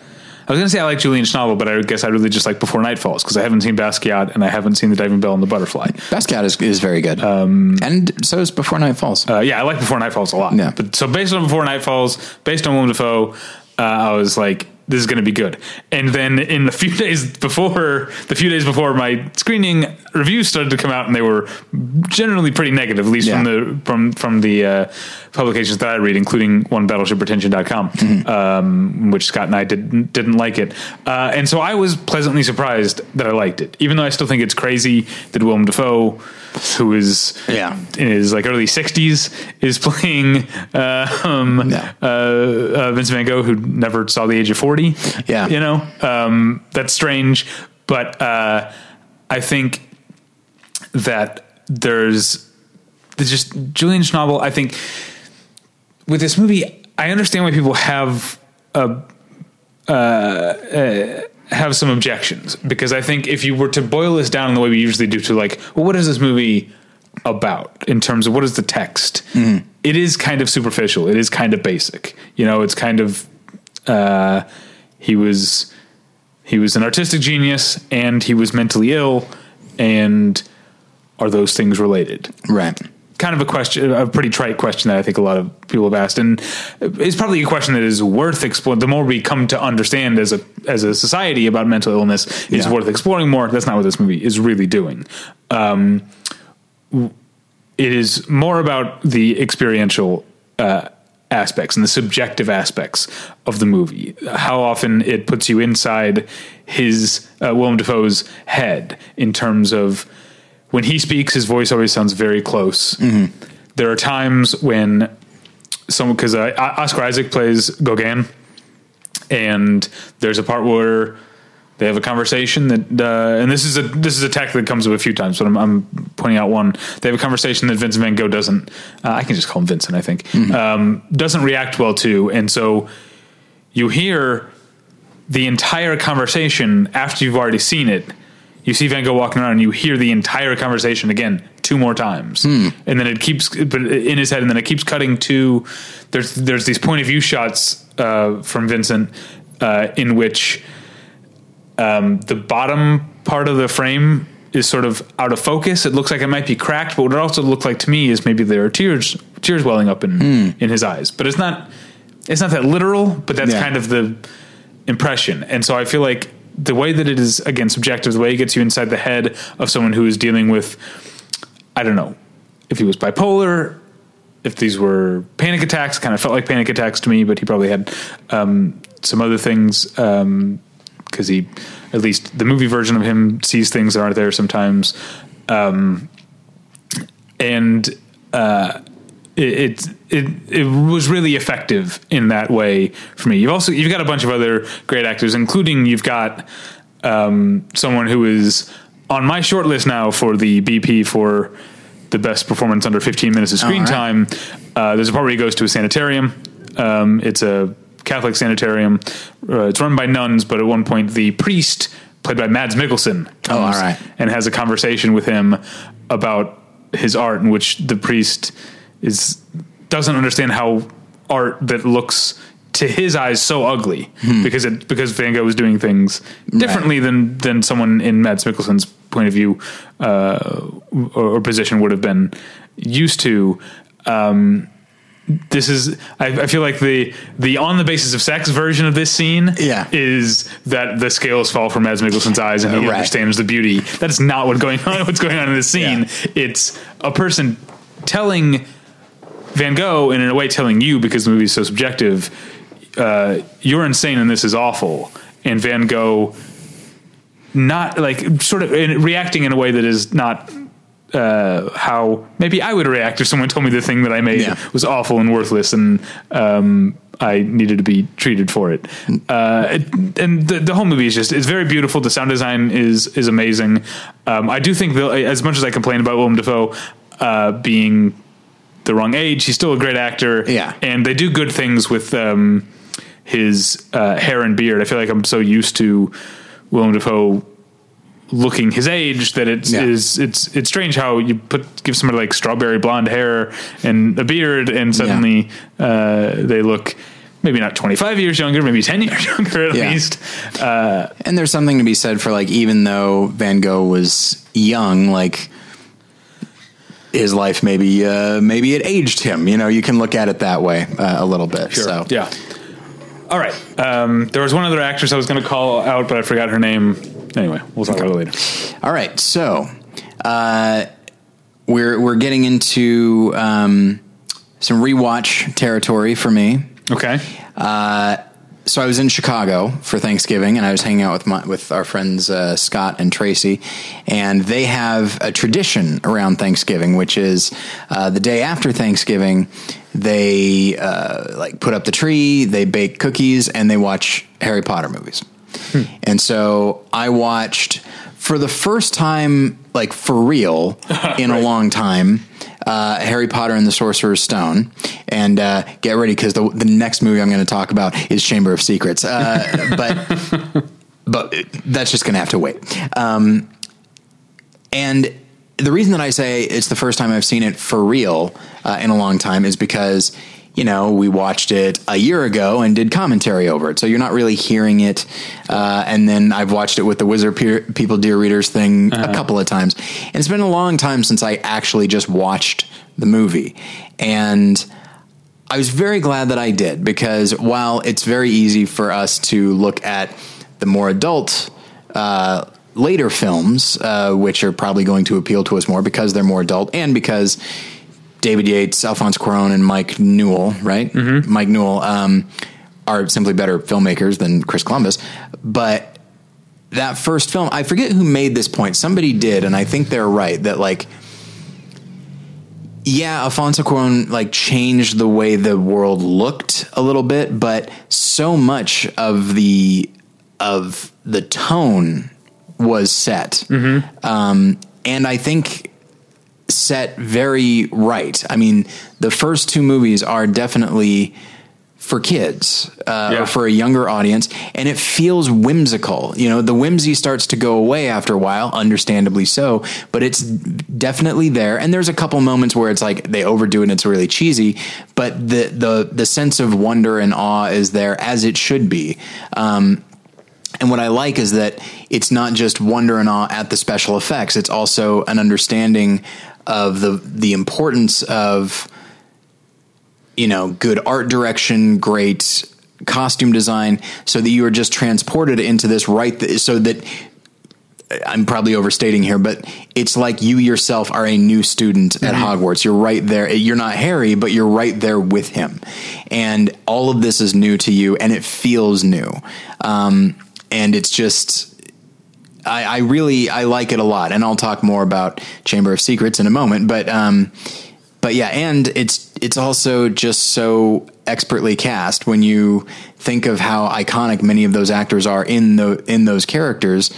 I was going to say I like Julian Schnabel, but I guess I really just like Before Night Falls because I haven't seen Basquiat and I haven't seen The Diving Bell and the Butterfly. Basquiat is, is very good. and so is Before Night Falls. Uh, yeah, I like Before Night Falls a lot. Yeah. But so based on Before Night Falls, based on Willem Dafoe, uh, I was like, this is going to be good. And then in the few days before, the few days before my screening, reviews started to come out, and they were generally pretty negative, at least Yeah. from the from from the uh, publications that I read, including one BattleshipPretension.com, Mm-hmm. um, which Scott and I didn't didn't like it. Uh, and so I was pleasantly surprised that I liked it, even though I still think it's crazy that Willem Dafoe, who is Yeah. in his like early 60s is playing uh, um, Yeah. uh, uh, Vincent Van Gogh who never saw the age of 40 Yeah. you know um, that's strange but uh, I think that there's there's just Julian Schnabel I think with this movie I understand why people have a uh, uh, have some objections because I think if you were to boil this down in the way we usually do to like, well, what is this movie about in terms of what is the text? Mm-hmm. It is kind of superficial. It is kind of basic. You know, it's kind of uh, he was he was an artistic genius and he was mentally ill, and are those things related? right. kind of a question, a pretty trite question that I think a lot of people have asked, and it's probably a question that is worth exploring. The more we come to understand as a as a society about mental illness, is Yeah. worth exploring more. That's not what this movie is really doing. Um, it is more about the experiential uh, aspects and the subjective aspects of the movie. How often it puts you inside his uh, Willem Dafoe's head in terms of when he speaks, his voice always sounds very close. There are times when someone because uh, Oscar Isaac plays Gauguin, and there's a part where they have a conversation that, uh, and this is a this is a tactic that comes up a few times, but I'm, I'm pointing out one. They have a conversation that Vincent Van Gogh doesn't. Uh, I can just call him Vincent. I think um, doesn't react well to, and so you hear the entire conversation after you've already seen it. You see Van Gogh walking around, and you hear the entire conversation again two more times, and then it keeps, but in his head, and then it keeps cutting to. There's there's these point of view shots uh, from Vincent uh, in which um, the bottom part of the frame is sort of out of focus. It looks like it might be cracked, but what it also looked like to me is maybe there are tears tears welling up in in his eyes. But it's not it's not that literal, but that's Yeah. kind of the impression. And so I feel like the way that it is again subjective, the way it gets you inside the head of someone who is dealing with I don't know if he was bipolar, if these were panic attacks, kind of felt like panic attacks to me, but he probably had um, some other things because he, at least the movie version of him, sees things that aren't there sometimes, um, and uh, it, it it it was really effective in that way for me. You've also you've got a bunch of other great actors, including you've got um, someone who is on my short list now for the BP for the best performance under 15 minutes of screen right. time. Uh, there's a part where he goes to a sanitarium. Um, it's a Catholic sanitarium. Uh, it's run by nuns, but at one point the priest, played by Mads Mikkelsen, comes Oh, all right. and has a conversation with him about his art, in which the priest is doesn't understand how art that looks to his eyes so ugly because it because Van Gogh was doing things differently than than someone in Mads Mikkelsen's point of view uh, or, or position would have been used to. Um, this is I, I feel like the the on the basis of sex version of this scene Yeah. is that the scales fall from Mads Mikkelsen's eyes and he Right. understands the beauty. That's not what going on. What's going on in this scene? Yeah. It's a person telling Van Gogh, and in a way telling you because the movie is so subjective, uh, you're insane and this is awful. And Van Gogh, not like sort of in, reacting in a way that is not uh, how maybe I would react if someone told me the thing that I made Yeah. was awful and worthless and um, I needed to be treated for it. Uh, it- and the, the whole movie is just it's very beautiful. The sound design is is amazing. Um, I do think as much as I complain about Willem Dafoe uh, being the wrong age, he's still a great actor. Yeah. and they do good things with um, his uh, hair and beard. I feel like I'm so used to Willem Dafoe looking his age that it's Yeah. is it's it's strange how you put give somebody like strawberry blonde hair and a beard and suddenly uh, they look maybe not 25 years younger maybe 10 years younger at Yeah. least And there's something to be said for like even though Van Gogh was young, like his life maybe uh, maybe it aged him. You know, you can look at it that way uh, a little bit. So. Yeah. All right. Um, there was one other actress I was going to call out but I forgot her name. Anyway we'll talk about it later. All right, so uh, we're we're getting into um, some rewatch territory for me. okay So I was in Chicago for Thanksgiving, and I was hanging out with my with our friends uh, Scott and Tracy, and they have a tradition around Thanksgiving, which is uh, the day after Thanksgiving. They uh, like put up the tree, they bake cookies, and they watch Harry Potter movies. And so I watched for the first time, like for real, in a long time, uh, Harry Potter and the Sorcerer's Stone. And uh, get ready because the, the next movie I'm going to talk about is Chamber of Secrets. Uh, but but that's just going to have to wait. Um, and the reason that I say it's the first time I've seen it for real uh, in a long time is because you know we watched it a year ago and did commentary over it, so you're not really hearing it. Uh, and then I've watched it with the Wizard Peer, People Dear Readers thing a couple of times, and it's been a long time since I actually just watched the movie, and. I was very glad that I did because while it's very easy for us to look at the more adult uh, later films, uh, which are probably going to appeal to us more because they're more adult and because David Yates, Alfonso Cuarón, and Mike Newell, right? Mike Newell um, are simply better filmmakers than Chris Columbus. But that first film, I forget who made this point. Somebody did, and I think they're right that like yeah, Alfonso Cuarón like changed the way the world looked a little bit, but so much of the of the tone was set, um, and I think set very right. I mean, the first two movies are definitely for kids uh, Yeah. or for a younger audience, and it feels whimsical. You know, the whimsy starts to go away after a while, understandably so, but it's definitely there. And there's a couple moments where it's like they overdo it and it's really cheesy, but the the the sense of wonder and awe is there as it should be. Um, and what I like is that it's not just wonder and awe at the special effects; it's also an understanding of the the importance of you know good art direction, great costume design, so that you are just transported into this right. Th- so that uh, I'm probably overstating here, but it's like you yourself are a new student at mm-hmm. Hogwarts. You're right there. Uh, you're not Harry, but you're right there with him. And all of this is new to you and it feels new. Um, and it's just, I, I really, I like it a lot. And I'll talk more about Chamber of Secrets in a moment, but, um, but yeah, and it's it's also just so expertly cast when you think of how iconic many of those actors are in the in those characters.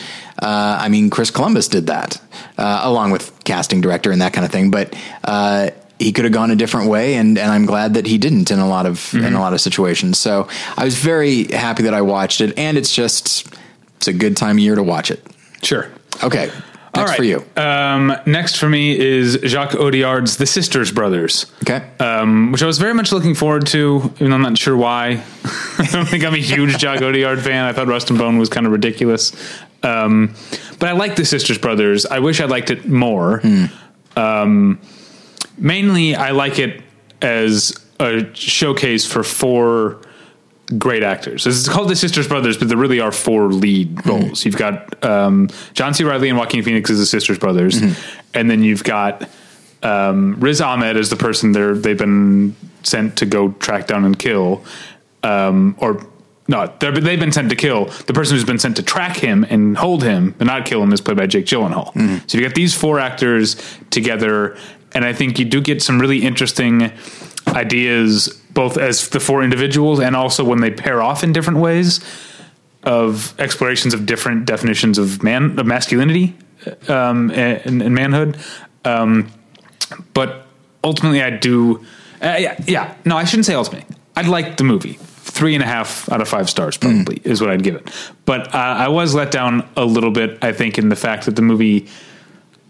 Uh, I mean, Chris Columbus did that uh, along with casting director and that kind of thing, but. Uh, he could have gone a different way, and, and I'm glad that he didn't in a lot of in a lot of situations. So I was very happy that I watched it, and it's just it's a good time of year to watch it. Sure Okay, next All right. for you. Um, next for me is Jacques Audiard's The Sisters Brothers. Okay, um, which I was very much looking forward to, even though I'm not sure why. I don't think I'm a huge Jacques Audiard fan. I thought Rust and Bone was kind of ridiculous. Um, but I like the Sisters Brothers. I wish I liked it more. Um, mainly, I like it as a showcase for four great actors. It's called the Sisters Brothers, but there really are four lead roles. You've got um, John C. Reilly and Joaquin Phoenix as the Sisters Brothers, and then you've got um, Riz Ahmed as the person they're they've been sent to go track down and kill, um, or no, they've been sent to kill. The person who's been sent to track him and hold him, but not kill him, is played by Jake Gyllenhaal. So you got these four actors together, and I think you do get some really interesting ideas, both as the four individuals and also when they pair off in different ways of explorations of different definitions of man of masculinity um, and, and manhood. Um, but ultimately, I do. Uh, yeah, yeah. No, I shouldn't say ultimately. I'd like the movie. three and a half out of five stars, probably is what I'd give it. But uh, I was let down a little bit, I think, in the fact that the movie,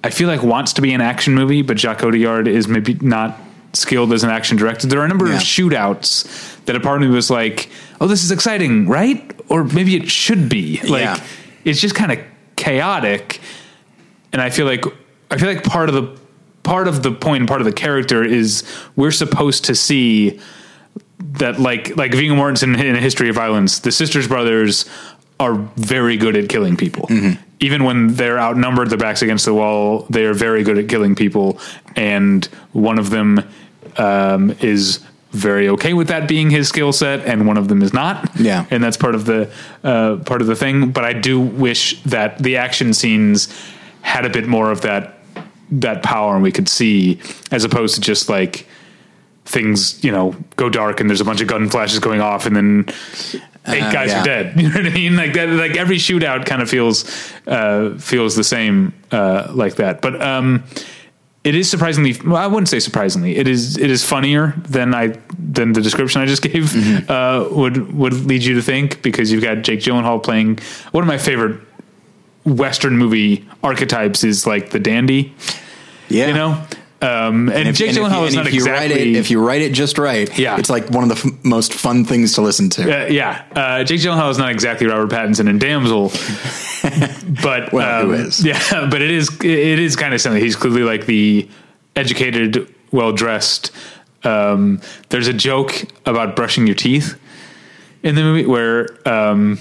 I feel like wants to be an action movie, but Jacques Audiard is maybe not skilled as an action director. There are a number Yeah. of shootouts that a part of me was like, "Oh, this is exciting, right?" Or maybe it should be. Like Yeah. it's just kind of chaotic, and I feel like I feel like part of the part of the point, and part of the character is we're supposed to see that like like Viggo Mortensen in A History of Violence, the sisters brothers are very good at killing people. Mm-hmm. Even when they're outnumbered, their backs against the wall, they are very good at killing people. And one of them um, is very okay with that being his skill set, and one of them is not. Yeah. and that's part of the uh, part of the thing. But I do wish that the action scenes had a bit more of that that power, and we could see as opposed to just like things you know go dark and there's a bunch of gun flashes going off and then eight Uh, guys yeah. are dead you know what i mean like that like every shootout kind of feels uh feels the same uh like that but um it is surprisingly well, i wouldn't say surprisingly it is it is funnier than i than the description i just gave Mm-hmm. uh would would lead you to think because you've got jake gyllenhaal playing one of my favorite western movie archetypes is like the dandy Yeah. you know um and, If, Jake and if you, Gyllenhaal is and not if you write exactly it, if you write it just right, Yeah. it's like one of the f- most fun things to listen to. Uh, yeah, uh, Jake Gyllenhaal is not exactly Robert Pattinson in Damsel, but Well, um, is? Yeah, but it is it is kind of something. He's clearly like the educated, well dressed. Um, there's a joke about brushing your teeth in the movie where um,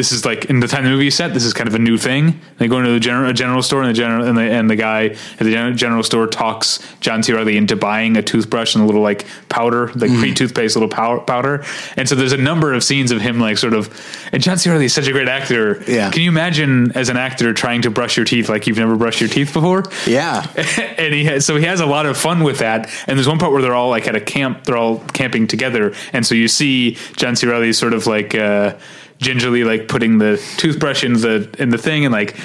this is like in the time the movie is set. This is kind of a new thing. They go into the general a general store and the general and the and the guy at the general, store talks John C. Reilly into buying a toothbrush and a little like powder, like Mm-hmm. pre toothpaste little powder, powder. And so there's a number of scenes of him like sort of. And John C. Reilly is such a great actor. Yeah. Can you imagine as an actor trying to brush your teeth like you've never brushed your teeth before? Yeah. and he has, so he has a lot of fun with that. And there's one part where they're all like at a camp, they're all camping together, and so you see John C. Reilly sort of like uh, gingerly like putting the toothbrush in the in the thing and like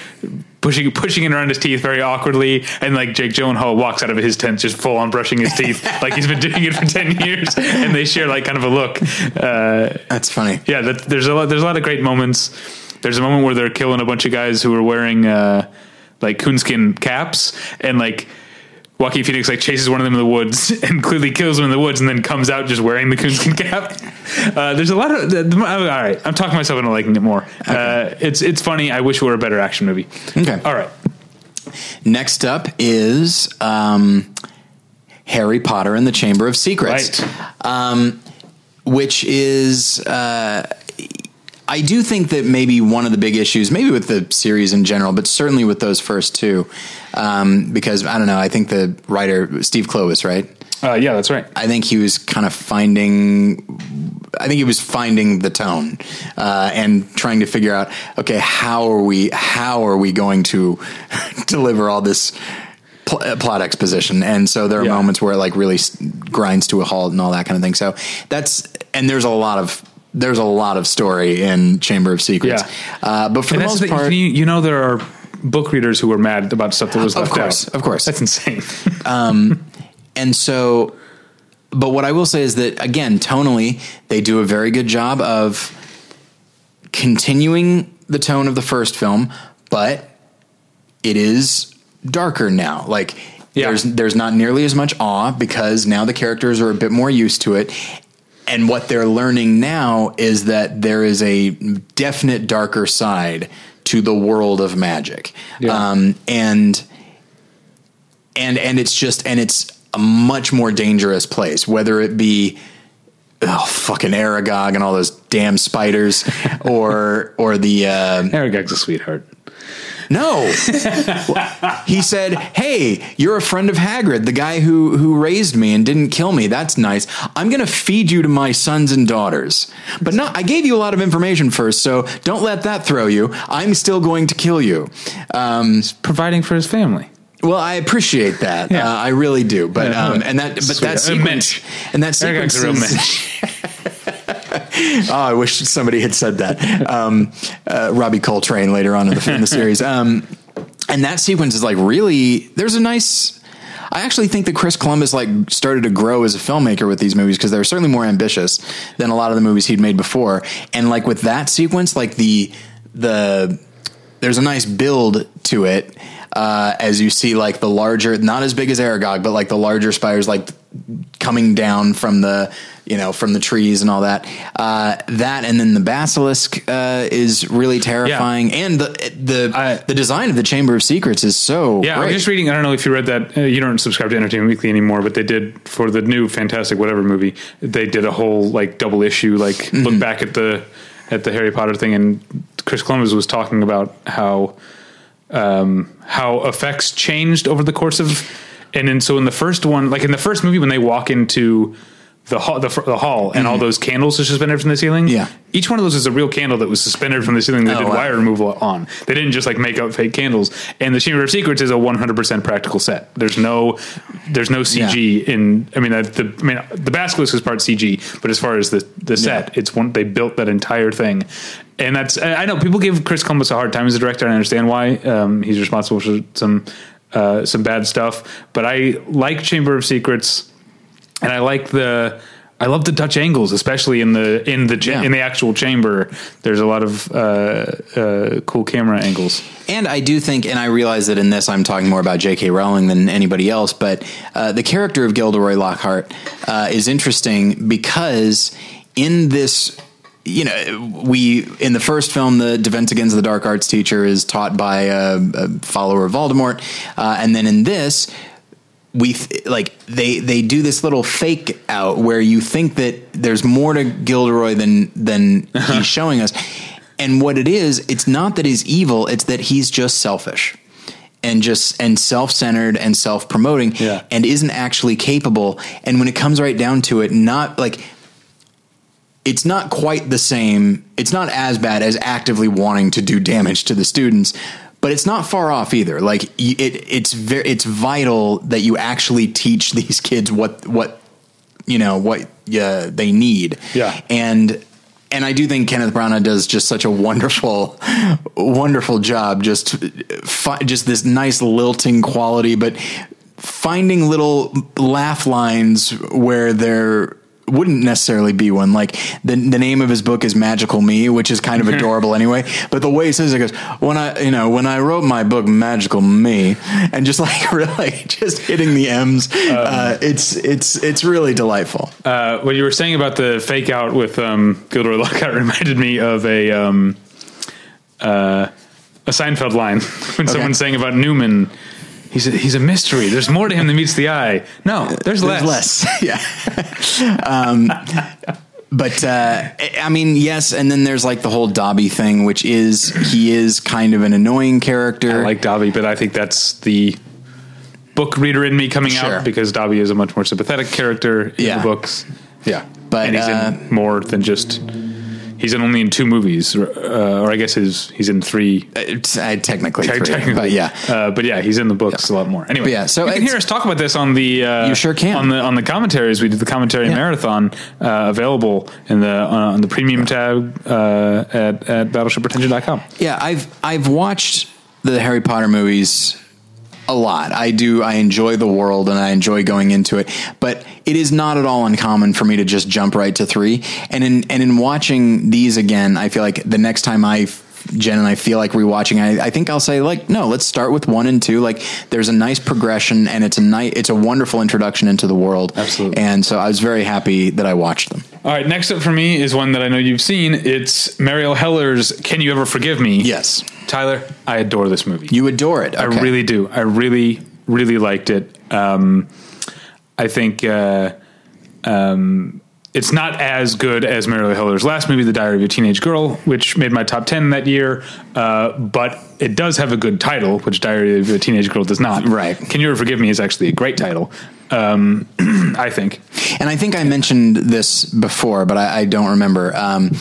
pushing pushing it around his teeth very awkwardly, and like Jake Gyllenhaal walks out of his tent just full on brushing his teeth like he's been doing it for ten years, and they share like kind of a look. Uh, That's funny. yeah, that, there's a lot. There's a lot of great moments. There's a moment where they're killing a bunch of guys who are wearing uh, like coonskin caps, and like Joaquin Phoenix like chases one of them in the woods and clearly kills him in the woods, and then comes out just wearing the coonskin cap. Uh, there's a lot of. The, the, all right, I'm talking myself into liking it more. Uh, it's it's funny. I wish it were a better action movie. Okay. All right. Next up is um, Harry Potter and the Chamber of Secrets, Right. um, which is. Uh, I do think that maybe one of the big issues, maybe with the series in general, but certainly with those first two, um, because I don't know. I think the writer Steve Kloves, right? Uh, yeah, that's right. I think he was kind of finding. I think he was finding the tone uh, and trying to figure out. Okay, how are we? How are we going to deliver all this pl- uh, plot exposition? And so there are Yeah. moments where it like really grinds to a halt and all that kind of thing. So that's and there's a lot of there's a lot of story in Chamber of Secrets. Yeah. Uh, but for And the most the, part, you, you know there are book readers who were mad about stuff that was left Of course, out. of course. That's insane. And so, but what I will say is that again, tonally, they do a very good job of continuing the tone of the first film, but it is darker now. Like Yeah. there's there's not nearly as much awe because now the characters are a bit more used to it. And what they're learning now is that there is a definite darker side to the world of magic. Yeah. Um, and and and it's just and it's a much more dangerous place whether it be oh fucking aragog and all those damn spiders or or the uh Aragog's a sweetheart. No he said hey you're a friend of hagrid the guy who who raised me and didn't kill me that's nice i'm gonna feed you to my sons and daughters but no i gave you a lot of information first so don't let that throw you i'm still going to kill you um Providing for his family. Well, I appreciate that. Yeah. Uh, I really do. But Yeah. um, and that but Sweet. that A sequence and that sequence is. oh, I wish somebody had said that. Um, uh, Robbie Coltrane later on in the, in the series. Um, and that sequence is like really. There's a nice. I actually think that Chris Columbus like started to grow as a filmmaker with these movies because they were certainly more ambitious than a lot of the movies he'd made before. And like with that sequence, like the the there's a nice build to it uh, as you see like the larger, not as big as Aragog, but like the larger spires like coming down from the you know from the trees and all that. Uh, that and then the basilisk uh, is really terrifying, and the the I- the design of the Chamber of Secrets is so Yeah, I great. was just reading. I don't know if you read that. Uh, you don't subscribe to Entertainment Weekly anymore, but they did for the new Fantastic Whatever movie. They did a whole like double issue, like Mm-hmm. look back at the at the Harry Potter thing, and Chris Columbus was talking about how um, how effects changed over the course of, and then so in the first one, like in the first movie, when they walk into the hall, the, the hall, and all those candles are suspended from the ceiling. Mm-hmm. Yeah. each one of those is a real candle that was suspended from the ceiling. They Oh, did wow. wire removal on. They didn't just like make up fake candles. And the Chamber of Secrets is a 100% practical set. There's no, there's no CG in. I mean, uh, the I mean the basilisk is part CG, but as far as the the set, it's one they built that entire thing. And that's I I know people give Chris Columbus a hard time as a director. and I understand why. Um, he's responsible for some uh, some bad stuff, but I like Chamber of Secrets and I like the I love the Dutch angles, especially in the in the Yeah. in the actual chamber. There's a lot of uh, uh, cool camera angles. And I do think, and I realize that in this I'm talking more about J.K. Rowling than anybody else, but uh, the character of Gilderoy Lockhart uh, is interesting because in this. You know, we in the first film, the Defense Against, the dark arts teacher, is taught by a, a follower of Voldemort, uh, and then in this, we th- like they they do this little fake out where you think that there's more to Gilderoy than than he's showing us. And what it is, it's not that he's evil, it's that he's just selfish and just and self-centered and self-promoting Yeah. and isn't actually capable. And when it comes right down to it, not like it's not quite the same. It's not as bad as actively wanting to do damage to the students, but it's not far off either. Like it, it's very, it's vital that you actually teach these kids what what you know what uh, they need. Yeah. and and I do think Kenneth Branagh does just such a wonderful, wonderful job. Just fi- just this nice lilting quality, but finding little laugh lines where there wouldn't necessarily be one. Like the the name of his book is Magical Me, which is kind of adorable anyway. But the way he says it goes, when I you know when I wrote my book Magical Me, and just like really just hitting the M's, uh, it's it's it's really delightful. Uh, what you were saying about the fake out with um, Gilderoy Lockhart reminded me of a um, uh, a Seinfeld line when someone's saying about Newman. He's a, he's a mystery. There's more to him than meets the eye. No, there's, less. less. yeah. um, but uh, I mean, yes, and then there's like the whole Dobby thing, which is he is kind of an annoying character. I like Dobby, but I think that's the book reader in me coming Sure. out because Dobby is a much more sympathetic character in Yeah. the books. Yeah, But, and he's uh, in more than just. He's in only in two movies, or, uh, or I guess his, he's in three. Uh, technically, Te- three, technically, but yeah. uh, but yeah, he's in the books a lot more. Anyway, But yeah, so you can hear us talk about this on the. Uh, You sure can. on the on the commentaries. We did the commentary Yeah. marathon uh, available in the uh, on the premium tab uh, at at battleshippretension.com. Yeah, I've I've watched the Harry Potter movies a lot. I do. I enjoy the world and I enjoy going into it, but it is not at all uncommon for me to just jump right to three. And in and in watching these again, I feel like the next time I. Jen and I feel like rewatching. I, I think I'll say like, no, let's start with one and two. Like, there's a nice progression, and it's a nice, it's a wonderful introduction into the world. Absolutely. And so I was very happy that I watched them. All right, next up for me is one that I know you've seen. It's Marielle Heller's "Can You Ever Forgive Me?" Yes, Tyler, I adore this movie. you adore it. I really do. I really, really liked it. Um, I think uh, um, it's not as good as Marielle Heller's last movie, The Diary of a Teenage Girl, which made my top 10 that year. Uh, but it does have a good title, which Diary of a Teenage Girl does not. Right. Can You Ever Forgive Me is actually a great title, um, I think. And I think I mentioned this before, but I, I don't remember. Um,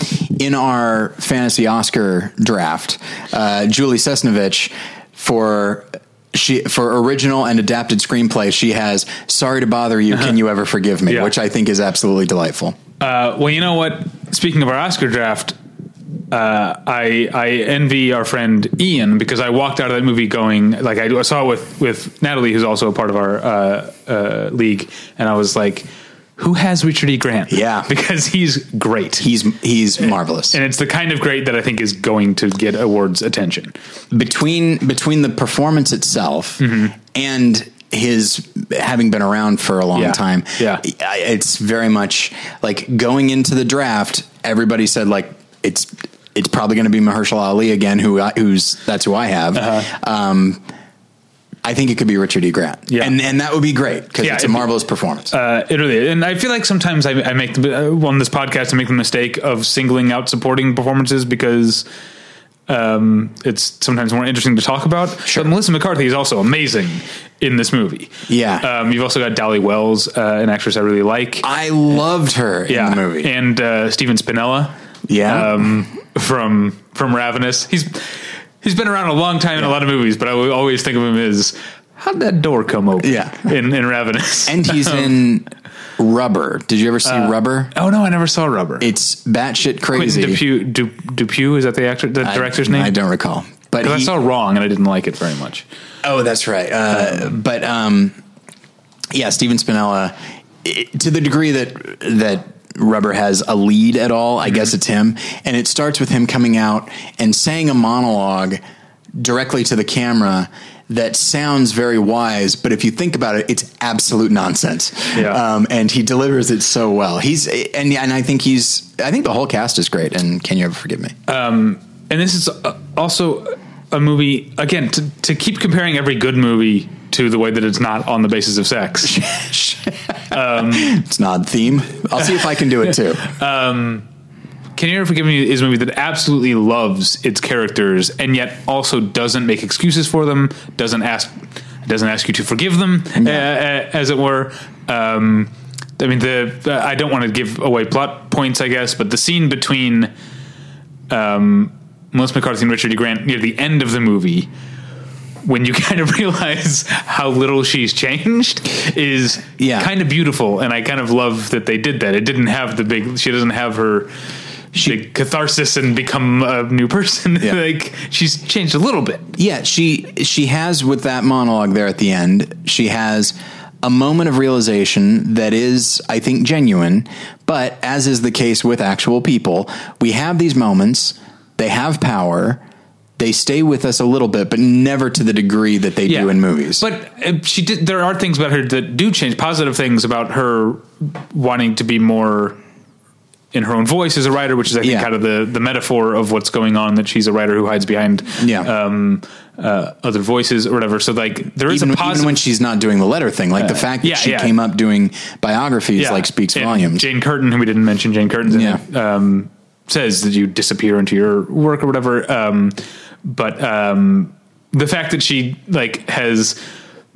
in our fantasy Oscar draft, uh, Julie Sesnovich for she for original and adapted screenplay, she has "Sorry to bother you. Can you ever forgive me?" Yeah. which I think is absolutely delightful. Uh, well, you know what? Speaking of our Oscar draft, uh, I I envy our friend Ian because I walked out of that movie going like I, I saw it with with Natalie, who's also a part of our uh, uh, league, and I was like, "Who has Richard E. Grant?" Yeah. because he's great. He's he's marvelous. and it's the kind of great that I think is going to get awards attention. between between the performance itself Mm-hmm. and his having been around for a long Yeah. time Yeah. It's very much like going into the draft everybody said like it's it's probably going to be Mahershala Ali again who I, who's that's who I have um I think it could be Richard E. Grant. Yeah. and and that would be great because Yeah, it's a marvelous performance. Uh, it really, and I feel like sometimes I, I make the, uh, on this podcast I make the mistake of singling out supporting performances because um, it's sometimes more interesting to talk about. Sure. But Melissa McCarthy is also amazing in this movie. Yeah. um, you've also got Dolly Wells, uh, an actress I really like. I loved her yeah, in the movie. and uh, Stephen Spinella. Yeah. um, from from Ravenous. He's he's been around a long time in a lot of movies, but I always think of him as how'd that door come open? Yeah. in in Ravenous, and he's in Rubber. Did you ever see Rubber? Oh no, I never saw Rubber. It's batshit crazy. Quentin Dupieux, Du, Dupieux is that the actor, the director's name? I don't recall, but Because I saw Wrong and I didn't like it very much. oh, that's right. Uh, but um, yeah, Stephen Spinella, i to the degree that that Rubber has a lead at all, I guess it's him, and it starts with him coming out and saying a monologue directly to the camera. That sounds very wise, but if you think about it, it's absolute nonsense. Yeah. Um, and he delivers it so well. He's and and I think he's I think the whole cast is great. And can you ever forgive me? And this is uh, also a movie again to, to keep comparing every good movie to the way that it's not on the basis of sex. It's not theme. I'll see if I can do it too. Can You Ever Forgive Me is a movie that absolutely loves its characters and yet also doesn't make excuses for them, doesn't ask doesn't ask you to forgive them, uh, uh, as it were. Um, I mean, the uh, I don't want to give away plot points, I guess, but the scene between um, Melissa McCarthy and Richard E. Grant near the end of the movie, when you kind of realize how little she's changed, is Yeah. kind of beautiful, and I kind of love that they did that. It didn't have the big. She doesn't have her. big catharsis and become a new person. Yeah. like she's changed a little bit. Yeah, she she has with that monologue there at the end. She has a moment of realization that is, I think, genuine. But as is the case with actual people, we have these moments. They have power. They stay with us a little bit, but never to the degree that they do in movies. But uh, she did. There are things about her that do change. Positive things about her wanting to be more in her own voice as a writer, which is I think Yeah. kind of the the metaphor of what's going on. That she's a writer who hides behind Yeah. um, uh, other voices or whatever. So like there is even, a even positive. when she's not doing the letter thing, like the fact that yeah, she yeah. came up doing biographies, yeah. like speaks And volumes. Jane Curtin, who we didn't mention, Jane Curtin's in Yeah. um, says that you disappear into your work or whatever. Um, but um, the fact that she like has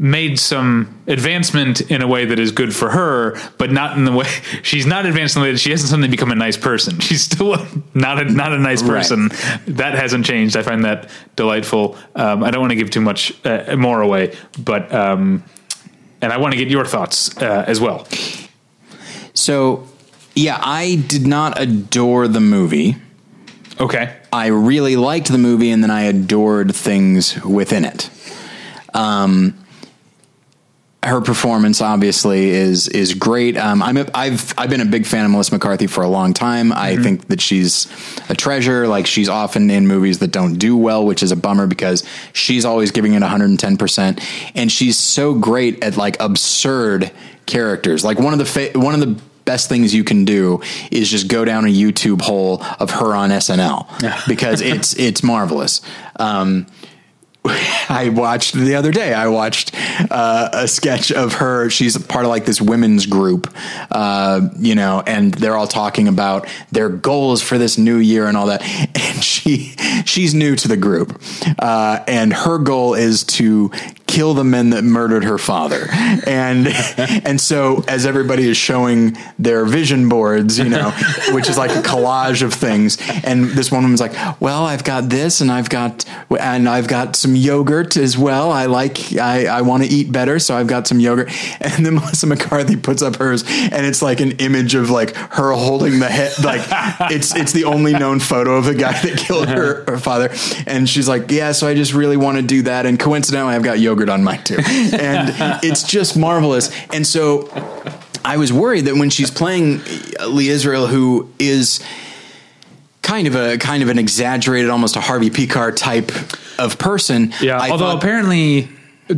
made some advancement in a way that is good for her, but not in the way she's not advanced in the way that she hasn't suddenly become a nice person. She's still not a not a nice Right. person. That hasn't changed. I find that delightful. Um, I don't want to give too much uh, more away, but um, and I want to get your thoughts uh, as well. so, yeah, I did not adore the movie. Okay. I really liked the movie, and then I adored things within it. Um, her performance obviously is is great. Um, I'm a, I've I've been a big fan of Melissa McCarthy for a long time. I think that she's a treasure. Like she's often in movies that don't do well, which is a bummer because she's always giving it 110 percent, and she's so great at like absurd characters. Like one of the fa- one of the best things you can do is just go down a YouTube hole of her on SNL because it's it's marvelous. Um, I watched the other day. I watched uh, a sketch of her. She's part of like this women's group, uh, you know, and they're all talking about their goals for this new year and all that. And she she's new to the group, uh, and her goal is to kill the men that murdered her father. And and so as everybody is showing their vision boards, you know, which is like a collage of things, and this one woman's like, "Well, I've got this, and I've got and I've got some yogurt as well. I like I I want to eat better, so I've got some yogurt." And then Melissa McCarthy puts up hers, and it's like an image of like her holding the head, like it's it's the only known photo of the guy that killed her, her father, and she's like, "Yeah, so I just really want to do that." And coincidentally, I've got yogurt on mine too, and it's just marvelous. And so I was worried that when she's playing Lee Israel, who is kind of a kind of an exaggerated, almost a Harvey Pekar type of person. Yeah, I although thought- apparently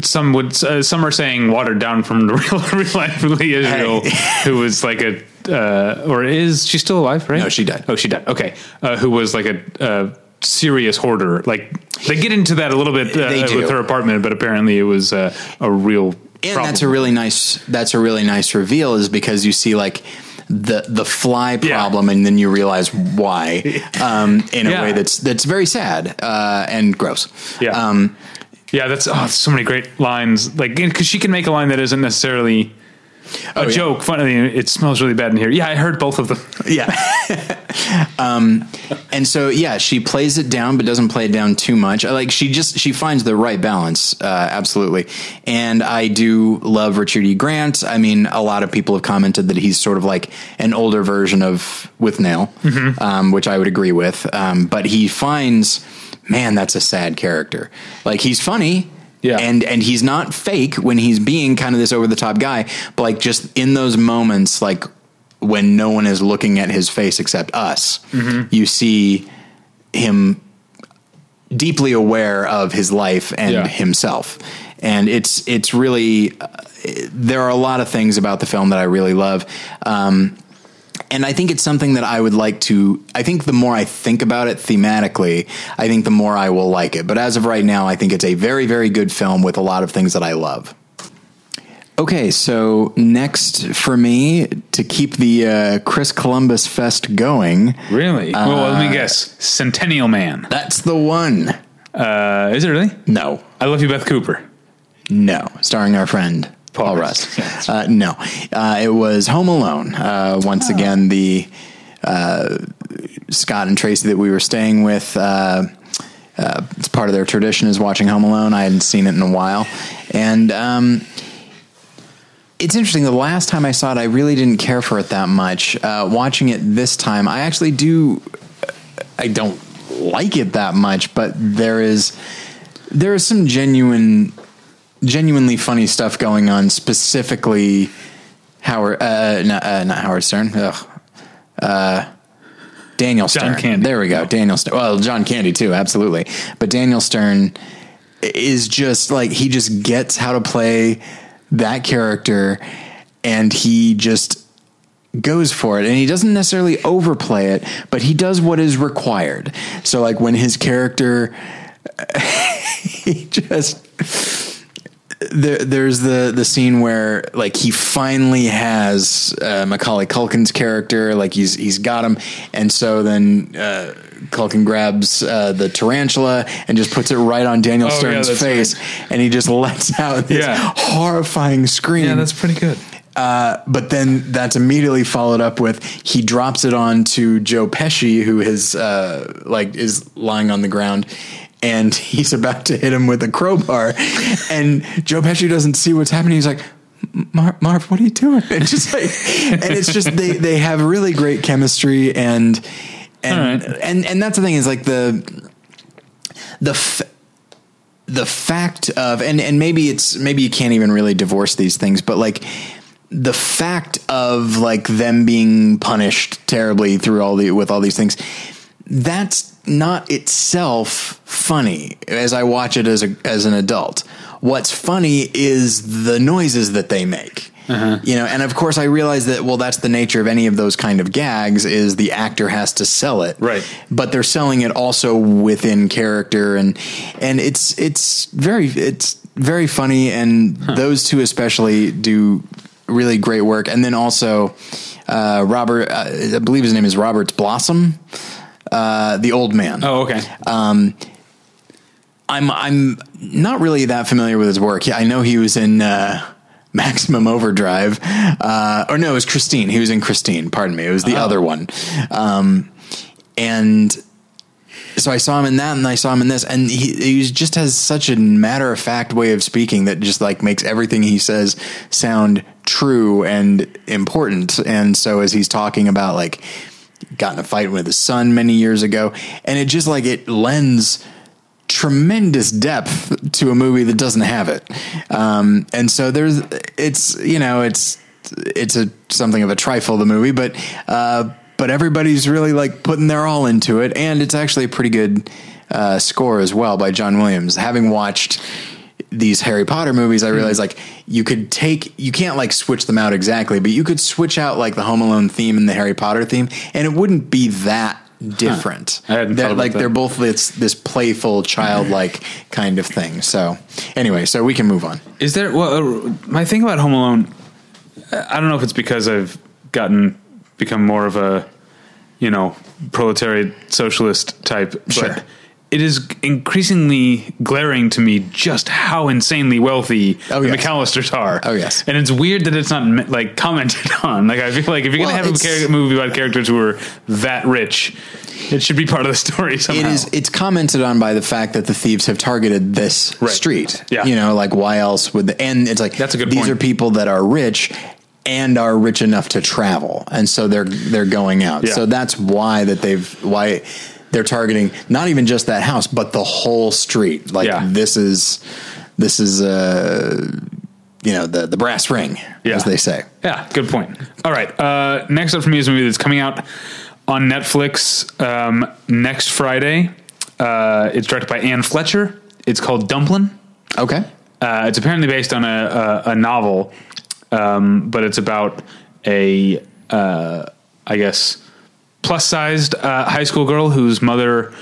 some would uh, some are saying watered down from the real real life Lee Israel, who was like a uh, or is she still alive? Right? No, she died. Oh, she died. Okay, uh, who was like a. Serious hoarder like they get into that a little bit uh, with her apartment but apparently it was uh, a real and problem. that's a really nice that's a really nice reveal is because you see like the the fly Yeah. problem and then you realize why um, in a Yeah. way that's that's very sad uh, and gross Yeah. um, Yeah, that's oh, so many great lines. Like, because she can make a line that isn't necessarily a Oh, yeah. joke. Funny, it smells really bad in here. Yeah, I heard both of them. yeah. Um, and so yeah she plays it down but doesn't play it down too much. Like she just she finds the right balance uh, absolutely. And i do love richard e. Grant. I mean a lot of people have commented that he's sort of like an older version of Withnail um, which i would agree with. Um, but he finds man that's a sad character. Like he's funny Yeah. and and he's not fake when he's being kind of this over the top guy but like just in those moments like when no one is looking at his face except us you see him deeply aware of his life and Yeah. himself and it's it's really uh, there are a lot of things about the film that I really love um, and I think it's something that I would like to. I think the more I think about it thematically, I think the more I will like it. But as of right now, I think it's a very, very good film with a lot of things that I love. Okay, so next for me to keep the uh, Chris Columbus Fest going, Really? well, let me guess. Centennial Man. that's the one. Uh, is it really? No, I love you, Beth Cooper. no, starring our friend Paul. Rust. Uh, no, uh, it was Home Alone. Uh, once again, the uh, Scott and Tracy that we were staying with. Uh, uh, it's part of their tradition is watching Home Alone. I hadn't seen it in a while, and um, it's interesting. The last time I saw it, I really didn't care for it that much. Uh, watching it this time, I actually do. I don't like it that much, but there is there is some genuine, genuinely funny stuff going on. Specifically, Howard, uh, not, uh, not Howard Stern. Ugh. Uh, Daniel Stern. Candy. There we go. Daniel Stern. Well, John Candy too, absolutely. But Daniel Stern is just like he just gets how to play that character, and he just goes for it and he doesn't necessarily overplay it but he does what is required so like when his character he just there, there's the the scene where like he finally has uh, Macaulay Culkin's character, like he's he's got him, and so then uh, Culkin grabs uh, the tarantula and just puts it right on Daniel Oh, Stern's that's face, and he just lets out this Yeah. horrifying scream. Yeah, that's pretty good. Uh, but then that's immediately followed up with he drops it on to Joe Pesci, who is uh, like is lying on the ground, and he's about to hit him with a crowbar, and Joe Pesci doesn't see what's happening. He's like. Marv, Marv, what are you doing? It's just like, and it's just they they have really great chemistry, and and right. and and that's the thing is like the the f- the fact of and and maybe it's maybe you can't even really divorce these things but like the fact of like them being punished terribly through all the with all these things that's not itself funny as i watch it as a as an adult. What's funny is the noises that they make. You know and of course i realize that well that's the nature of any of those kind of gags is the actor has to sell it. Right. but they're selling it also within character and and it's it's very it's very funny and those two especially do really great work. And then also uh, Robert uh, I believe his name is Roberts Blossom uh, the old man Oh, okay. I'm I'm not really that familiar with his work. I know he was in uh, Maximum Overdrive, uh, or no, it was Christine. He was in Christine. Pardon me, it was the Oh. other one. Um, and so I saw him in that, and I saw him in this, and he, he just has such a matter of fact way of speaking that just like makes everything he says sound true and important. And so as he's talking about like got in a fight with his son many years ago, and it just like it lends tremendous depth to a movie that doesn't have it. Um, and so there's it's you know it's it's a something of a trifle the movie, but uh, but everybody's really like putting their all into it, and it's actually a pretty good uh, score as well by John Williams. Having watched these Harry Potter movies, I realized like you could take you can't like switch them out exactly, but you could switch out like the Home Alone theme and the Harry Potter theme, and it wouldn't be that different. I hadn't That- like that. they're both this this playful, childlike kind of thing. So anyway, so we can move on. Is there well uh, my thing about Home Alone? I don't know if it's because I've gotten become more of a you know proletariat socialist type, Sure. but it is increasingly glaring to me just how insanely wealthy Oh, the yes. McAllisters are. Oh, yes. and it's weird that it's not like commented on. Like I feel like if you're Well, gonna have a char- movie about characters who are that rich, it should be part of the story somehow. It is. It's commented on by the fact that the thieves have targeted this Right. street. Yeah. you know, like why else would? The, and it's like That's a good These point. are people that are rich and are rich enough to travel, and so they're they're going out. Yeah. So that's why that they've why they're targeting not even just that house, but the whole street. Like Yeah. this is this is uh you know the the brass ring, Yeah. as they say. Yeah, good point. All right. Uh, next up for me is a movie that's coming out on Netflix um, next Friday. Uh, it's directed by Anne Fletcher. It's called Dumplin'. Okay. Uh, it's apparently based on a, a, a novel, um, but it's about a, uh, I guess, plus sized uh, high school girl whose mother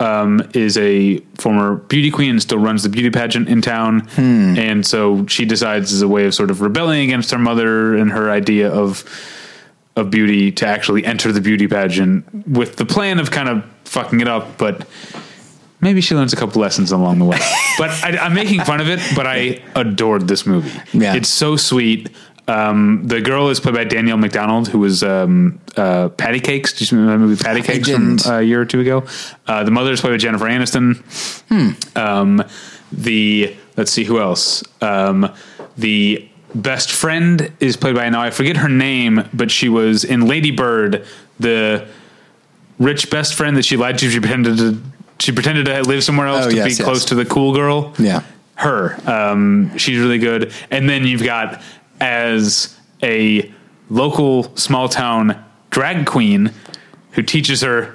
um, is a former beauty queen and still runs the beauty pageant in town. And so she decides, as a way of sort of rebelling against her mother and her idea of of beauty, to actually enter the beauty pageant with the plan of kind of fucking it up, but maybe she learns a couple lessons along the way. but I, I'm making fun of it, but I adored this movie. Yeah. It's so sweet. Um, the girl is played by Danielle Macdonald, who was um, uh, Patty Cakes. Did you remember that movie Patty Cakes from uh, a year or two ago? Uh, the mother is played by Jennifer Aniston. Um, the let's see who else. Um, the best friend is played by now I forget her name, but she was in Lady Bird, the rich best friend that she lied to. She pretended to she pretended to live somewhere else Oh, to yes, be yes. close to the cool girl. Yeah. her. Um, she's really good. And then you've got as a local small town drag queen who teaches her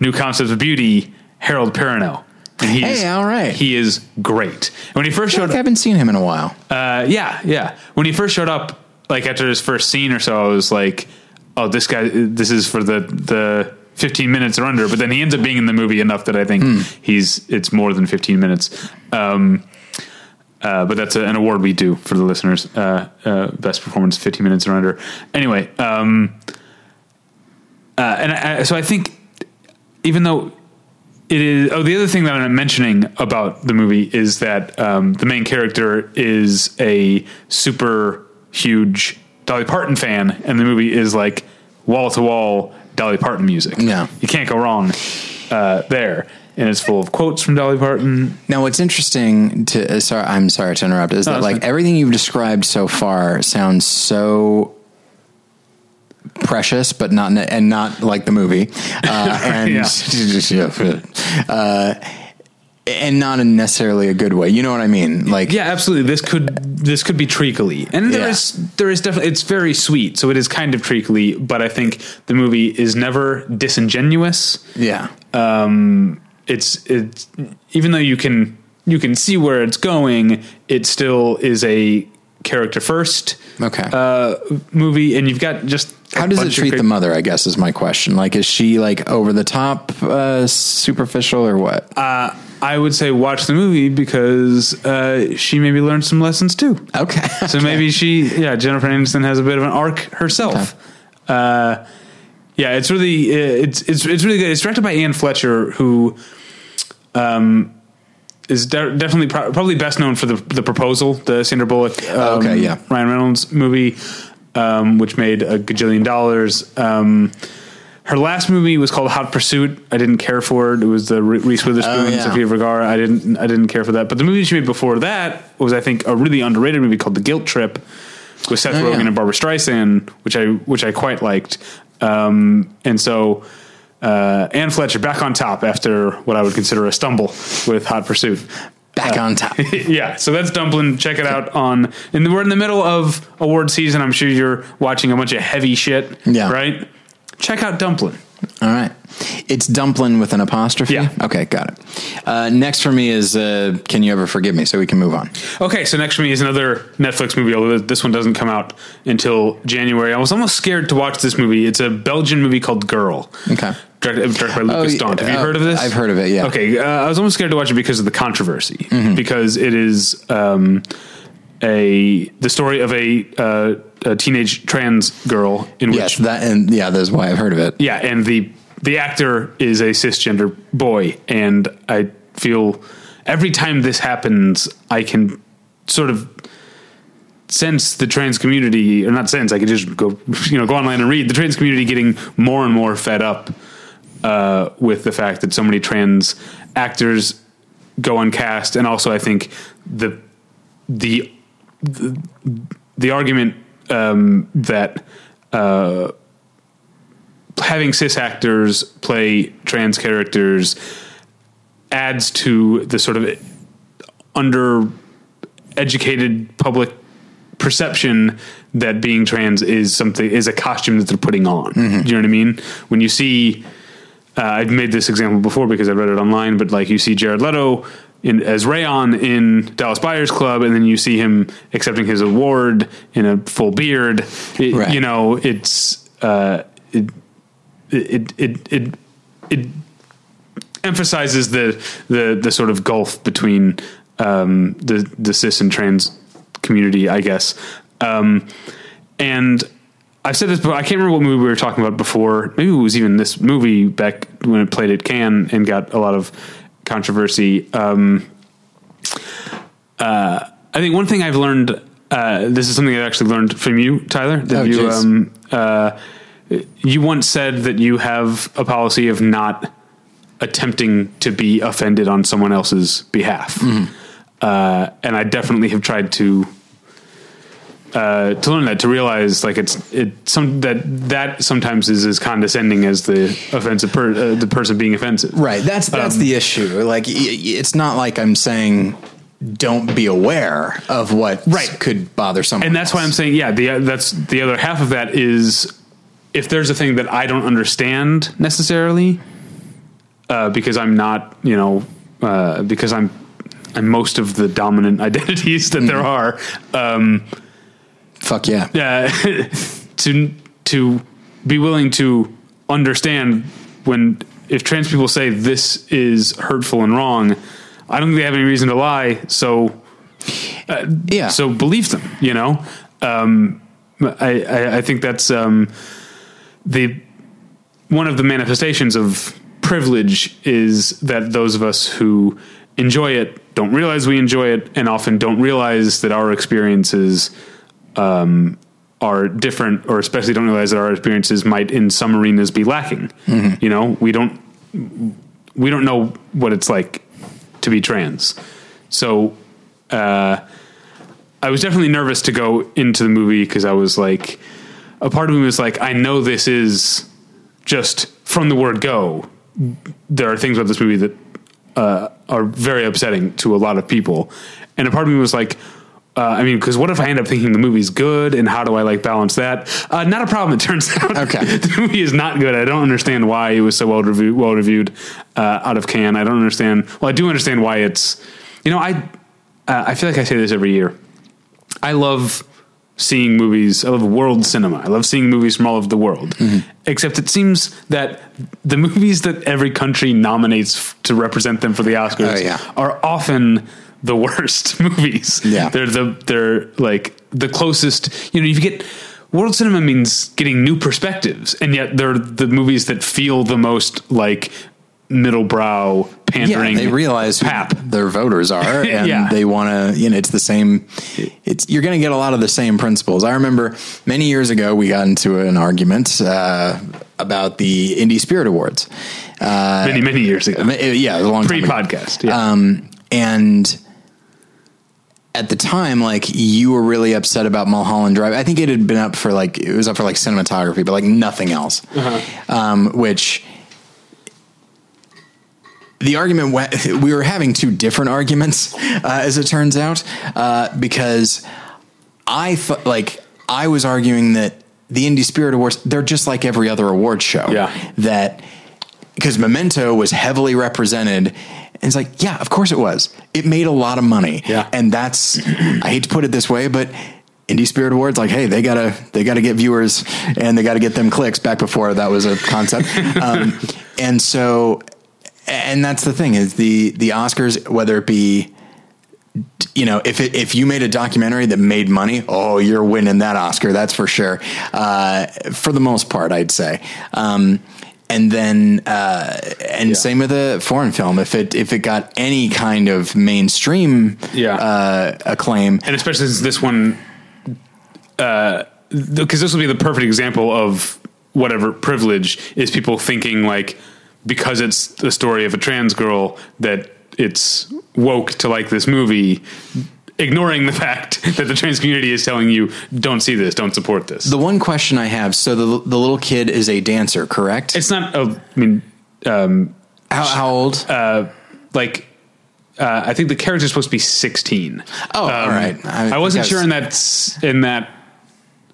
new concepts of beauty, Harold Perrineau. And he's, Hey, all right. He is great. And when he first I showed up, I haven't seen him in a while. uh, yeah, yeah. When he first showed up, like after his first scene or so, I was like, "Oh, this guy, this is for the the 15 minutes or under." But then he ends up being in the movie enough that I think Hmm. he's it's more than 15 minutes. Um, uh, but that's a, an award we do for the listeners. Uh, uh, best performance, 15 minutes or under. Anyway, um, uh, and I, so I think even though it is oh the other thing that i'm mentioning about the movie is that um, the main character is a super huge dolly parton fan and the movie is like wall to wall dolly parton music Yeah. you can't go wrong uh, there and it's full of quotes from dolly parton Now, what's interesting to uh, sorry, I'm sorry to interrupt, is that like fine. everything you've described so far sounds so precious, but not and not like the movie, uh, and uh, and not in necessarily a good way. You know what I mean? Like, yeah absolutely this could this could be treacly and there Yeah. is there is definitely it's very sweet so it is kind of treacly but i think the movie is never disingenuous yeah, it's it's even though you can you can see where it's going, it still is a character first okay. uh, movie, and you've got just How does it treat great- the mother? I guess is my question. Like, is she like over the top, uh, superficial, or what? Uh, I would say watch the movie because uh, she maybe learned some lessons too. okay, So maybe she, yeah, Jennifer Aniston has a bit of an arc herself. Uh, yeah, it's really uh, it's it's it's really good. It's directed by Anne Fletcher, who, um, is de- definitely pro- probably best known for the the proposal, the Sandra Bullock, um, Okay, yeah. Ryan Reynolds movie, um, which made a gajillion dollars. Um, her last movie was called Hot Pursuit. I didn't care for it. It was the Reese Witherspoon, Oh, yeah. Sofia Vergara. I didn't I didn't care for that. But the movie she made before that was, I think, a really underrated movie called The Guilt Trip with Seth Oh, Rogen yeah. and Barbra Streisand, which I which I quite liked. Um, and so uh, Anne Fletcher back on top after what I would consider a stumble with Hot Pursuit. Back on top. yeah, so that's Dumplin. Check it out on. And we're in the middle of award season. I'm sure you're watching a bunch of heavy shit. Yeah. right. Check out Dumplin. All right. It's dumpling with an apostrophe. Yeah. Okay, got it. Uh, next for me is uh, Can You Ever Forgive Me? So we can move on. Okay, so next for me is another Netflix movie, although this one doesn't come out until January. I was almost scared to watch this movie. It's a Belgian movie called Girl. Okay. Directed, directed by Lukas yeah, Dhont. Have you uh, heard of this? I've heard of it, yeah. Okay, uh, I was almost scared to watch it because of the controversy, Mm-hmm. because it is um, a the story of a, uh, a teenage trans girl in which that and yeah, that's why I've heard of it. yeah, and the the actor is a cisgender boy, and I feel every time this happens, I can sort of sense the trans community, or not sense. I could just go, you know, go online and read the trans community getting more and more fed up uh, with the fact that so many trans actors go uncast, and also I think the the the, the argument um, that uh, having cis actors play trans characters adds to the sort of under educated public perception that being trans is something is a costume that they're putting on. Do you know what I mean? When you see, uh, I've made this example before because I read it online, but like you see Jared Leto in as Rayon in Dallas Buyers Club, and then you see him accepting his award in a full beard. It- Right. You know, it's uh, it, it it it it emphasizes the the the sort of gulf between um, the the cis and trans community, I guess. Um, and I've said this, but I can't remember what movie we were talking about before. Maybe it was even this movie back when it played at Cannes and got a lot of controversy. Um, uh, I think one thing I've learned. Uh, this is something I actually learned from you, Tyler. That Oh, you um, uh, you once said that you have a policy of not attempting to be offended on someone else's behalf, Mm-hmm. uh, and I definitely have tried to uh, to learn that to realize like it's it some that that sometimes is as condescending as the offensive per, uh, the person being offensive. Right. That's that's Um, the issue. Like it's not like I'm saying don't be aware of what Right. could bother someone. and that's why I'm saying, yeah, the that's the other half of that is if there's a thing that I don't understand necessarily, uh, because I'm not, you know, uh, because I'm I'm most of the dominant identities that there are. Um, fuck yeah. uh, to to be willing to understand when if trans people say this is hurtful and wrong, I don't think they have any reason to lie. So Yeah. so believe them, you know. Um, I, I, I think that's um, the one of the manifestations of privilege is that those of us who enjoy it don't realize we enjoy it, and often don't realize that our experiences um, are different, or especially don't realize that our experiences might, in some arenas, be lacking. You know, we don't we don't know what it's like to be trans, so. Uh, I was definitely nervous to go into the movie because I was like, a part of me was like, I know this is just from the word go. There are things about this movie that uh, are very upsetting to a lot of people, and a part of me was like. Uh, I mean, because what if I end up thinking the movie's good, and how do I like balance that? Uh, not a problem. It turns out Okay. the movie is not good. I don't understand why it was so well reviewed. Well reviewed uh, out of Cannes. I don't understand. Well, I do understand why it's. You know, I uh, I feel like I say this every year. I love seeing movies. I love world cinema. I love seeing movies from all over the world. Mm-hmm. Except it seems that the movies that every country nominates f- to represent them for the Oscars Oh, yeah. are often the worst movies. Yeah. they're the they're like the closest. You know, you get. World cinema means getting new perspectives, and yet they're the movies that feel the most like middle brow pandering. Yeah, they realize who pap. their voters are, and Yeah. they want to. You know, it's the same. It's you're going to get a lot of the same principles. I remember many years ago we got into an argument uh, about the Indie Spirit Awards. Uh, many many years ago, yeah, a long pre time ago. podcast. Yeah. Um, and at the time, like you were really upset about Mulholland Drive. I think it had been up for like it was up for like cinematography, but like nothing else. Um, which the argument went, we were having two different arguments, uh, as it turns out, uh, because I thought like I was arguing that the Indie Spirit Awards they're just like every other award show. Yeah. that because Memento was heavily represented. And it's like, yeah, of course it was. It made a lot of money. Yeah. And that's I hate to put it this way, but Indie Spirit Awards, like, hey, they gotta they gotta get viewers and they gotta get them clicks back before that was a concept. um, and so and that's the thing is the the Oscars, whether it be you know, if it, if you made a documentary that made money, oh, you're winning that Oscar, that's for sure. Uh, for the most part, I'd say. Um, and then, uh, and same with a foreign film. If it if it got any kind of mainstream Yeah. uh, acclaim, and especially since this one, because this will be the perfect example of whatever privilege is people thinking like because it's the story of a trans girl that it's woke to like this movie, ignoring the fact that the trans community is telling you don't see this, don't support this. the one question I have: so the the little kid is a dancer, correct? it's not. A, I mean, um, how, how old? like. Uh, I think the character's supposed to be 16. oh, all right. I, wasn't because- sure in that in that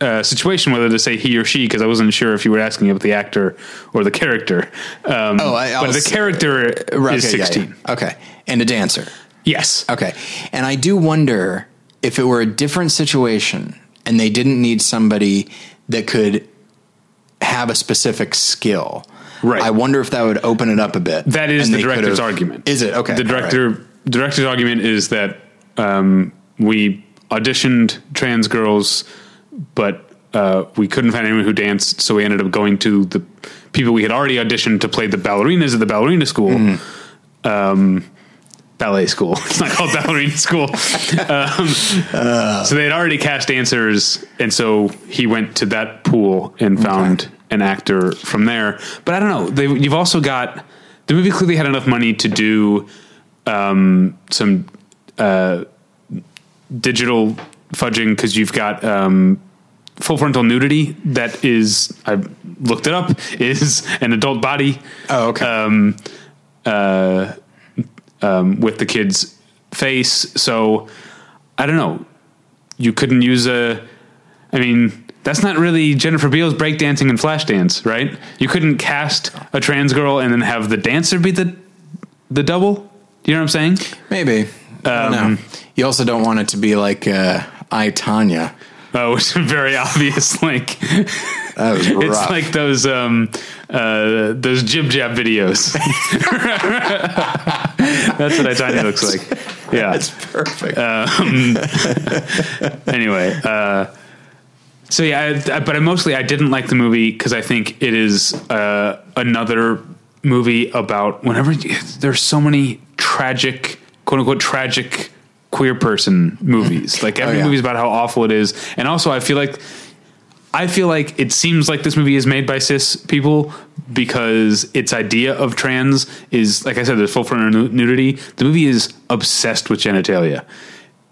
uh, situation whether to say he or she because I wasn't sure if you were asking about the actor or the character. Um, Oh, I- I but the character Right, is okay, yeah, 16. yeah. Okay, and a dancer. Yes. Okay. And I do wonder if it were a different situation and they didn't need somebody that could have a specific skill. Right. I wonder if that would open it up a bit. That is the director's argument. Is it? Okay. The all right. director director's argument is that um, we auditioned trans girls, but uh, we couldn't find anyone who danced, so we ended up going to the people we had already auditioned to play the ballerinas at the ballerina school. Mm-hmm. Um, ballet school. It's not called ballerina school. Um, so they had already cast dancers, and so he went to that pool and found an actor from there. But I don't know. They, you've also got the movie clearly had enough money to do um, some uh, digital fudging because you've got um, full frontal nudity that is I looked it up is an adult body Oh, okay. um, uh, um, with the kid's face. So I don't know. You couldn't use a. I mean, that's not really Jennifer Beals breakdancing and Flashdance, right? You couldn't cast a trans girl and then have the dancer be the the double. You know what I'm saying? Maybe. I don't Um, know. You also don't want it to be like uh, I, Tonya. Oh, it's a very obvious link. That was rough. It's like those um uh those JibJab videos. That's what I, Tonya looks like. Yeah. That's perfect. anyway, uh, so yeah, I, I, but I mostly I didn't like the movie because I think it is uh, another movie about whenever there's so many tragic, quote unquote, tragic queer person movies. Like every Oh, yeah. movie is about how awful it is, and also I feel like. I feel like it seems like this movie is made by cis people because its idea of trans is, like I said, there's full frontal nudity. The movie is obsessed with genitalia.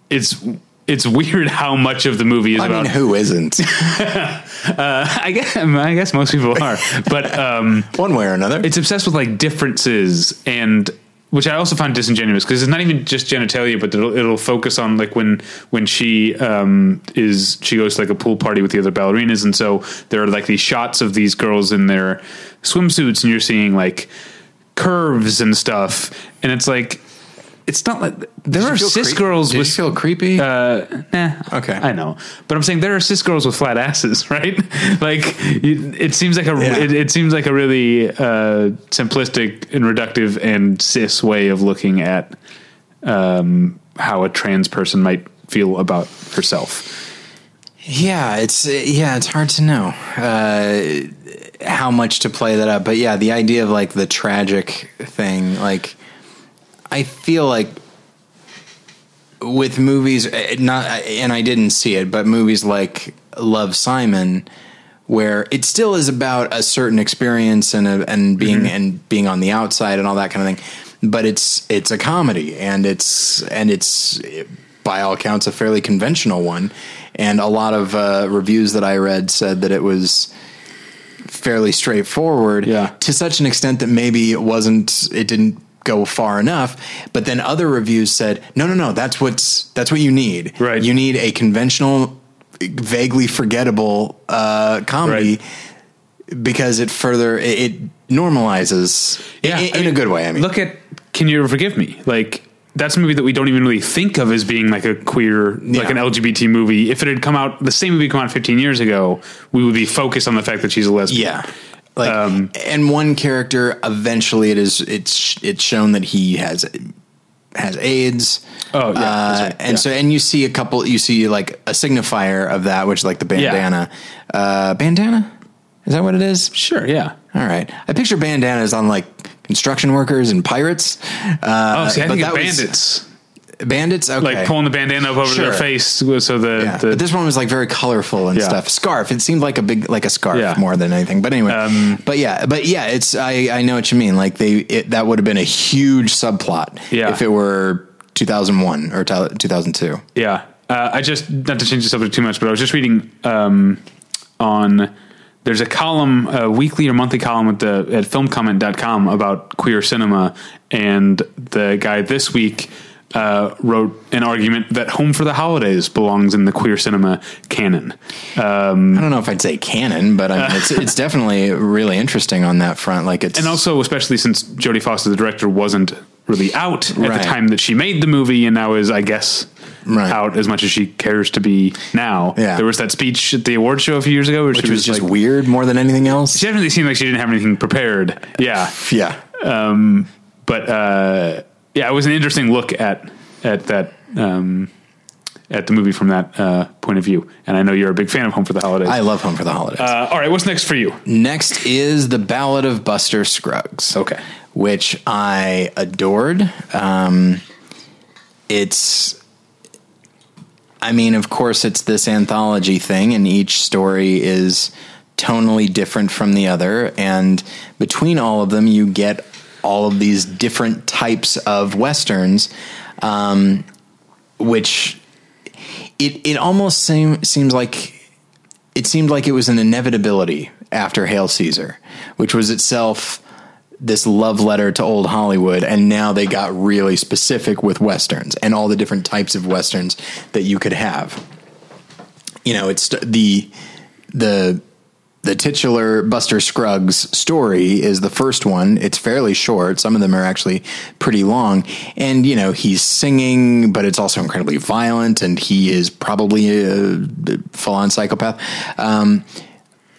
It's it's weird how much of the movie is I about. mean, who isn't? I guess I guess most people are, but um, One way or another. it's obsessed with like differences and which I also found disingenuous because it's not even just genitalia, but it'll, it'll focus on like when when she um, is she goes to like a pool party with the other ballerinas, and so there are like these shots of these girls in their swimsuits, and you're seeing like curves and stuff, and it's like it's not like there Did you are feel cis creep- girls Did with you feel creepy? uh, nah, Okay. I know, but I'm saying there are cis girls with flat asses, right? like you, it seems like a Yeah. it, it seems like a really uh, simplistic and reductive and cis way of looking at um, how a trans person might feel about herself. Yeah, it's yeah, it's hard to know. Uh, how much to play that up. But yeah, the idea of like the tragic thing, like I feel like with movies, eh, not and I didn't see it, but movies like Love Simon, where it still is about a certain experience and a, and being Mm-hmm. and being on the outside and all that kind of thing. But it's it's a comedy and it's and it's by all accounts a fairly conventional one. And a lot of uh, reviews that I read said that it was fairly straightforward Yeah. to such an extent that maybe it wasn't it didn't go far enough but then other reviews said no no no that's what's that's what you need Right. you need a conventional vaguely forgettable uh comedy because it further it, it normalizes Yeah, in, in mean, a good way i mean look at Can You Forgive Me? Like that's a movie that we don't even really think of as being like a queer, like an LGBT movie. If it had come out, the same movie come out 15 years ago, we would be focused on the fact that she's a lesbian. Yeah. Like, Um, and one character eventually it is it's it's shown that he has has AIDS. Oh, yeah, uh, right, and yeah. so and you see a couple, you see like a signifier of that, which is like the bandana. Uh, bandana is that what it is? Sure. Yeah. All right, I picture bandanas on like construction workers and pirates. Uh, Oh, see, I but think that was- bandits, okay. like pulling the bandana up over Sure. their face, so the, Yeah, the but this one was like very colorful and Yeah. stuff. Scarf. It seemed like a big, like a scarf Yeah. more than anything. But anyway, Um, but yeah, but yeah, it's I I know what you mean. Like they it, that would have been a huge subplot Yeah. if it were 2001 or 2002. Yeah. Uh, I just, not to change the subject too much, but I was just reading um, on, there's a column, a weekly or monthly column at, the, at filmcomment.com about queer cinema. And the guy this week uh, wrote an argument that Home for the Holidays belongs in the queer cinema canon. Um, I don't know if I'd say canon, but I mean, it's it's definitely really interesting on that front. Like it's and also, especially since Jodie Foster, the director, wasn't really out at Right. the time that she made the movie and now is, I guess, Right. out as much as she cares to be now. Yeah. There was that speech at the award show a few years ago where which she was was just like, weird more than anything else. she definitely seemed like she didn't have anything prepared. Yeah. Yeah, But, uh, yeah, it was an interesting look at, at that, um, at the movie from that uh, point of view. And I know you're a big fan of Home for the Holidays. I love Home for the Holidays. uh, all right, what's next for you? Next is the Ballad of Buster Scruggs. Okay. which I adored. Um, it's, I mean, of course, it's this anthology thing, and each story is tonally different from the other. And between all of them, you get all of these different types of westerns, um, which it it almost seem, seems like it seemed like it was an inevitability after Hail Caesar, which was itself this love letter to old Hollywood, and now they got really specific with westerns and all the different types of westerns that you could have. You know, it's the the the titular Buster Scruggs story is the first one. It's fairly short. Some of them are actually pretty long. And, you know, he's singing, but it's also incredibly violent, and he is probably a full on psychopath. Um,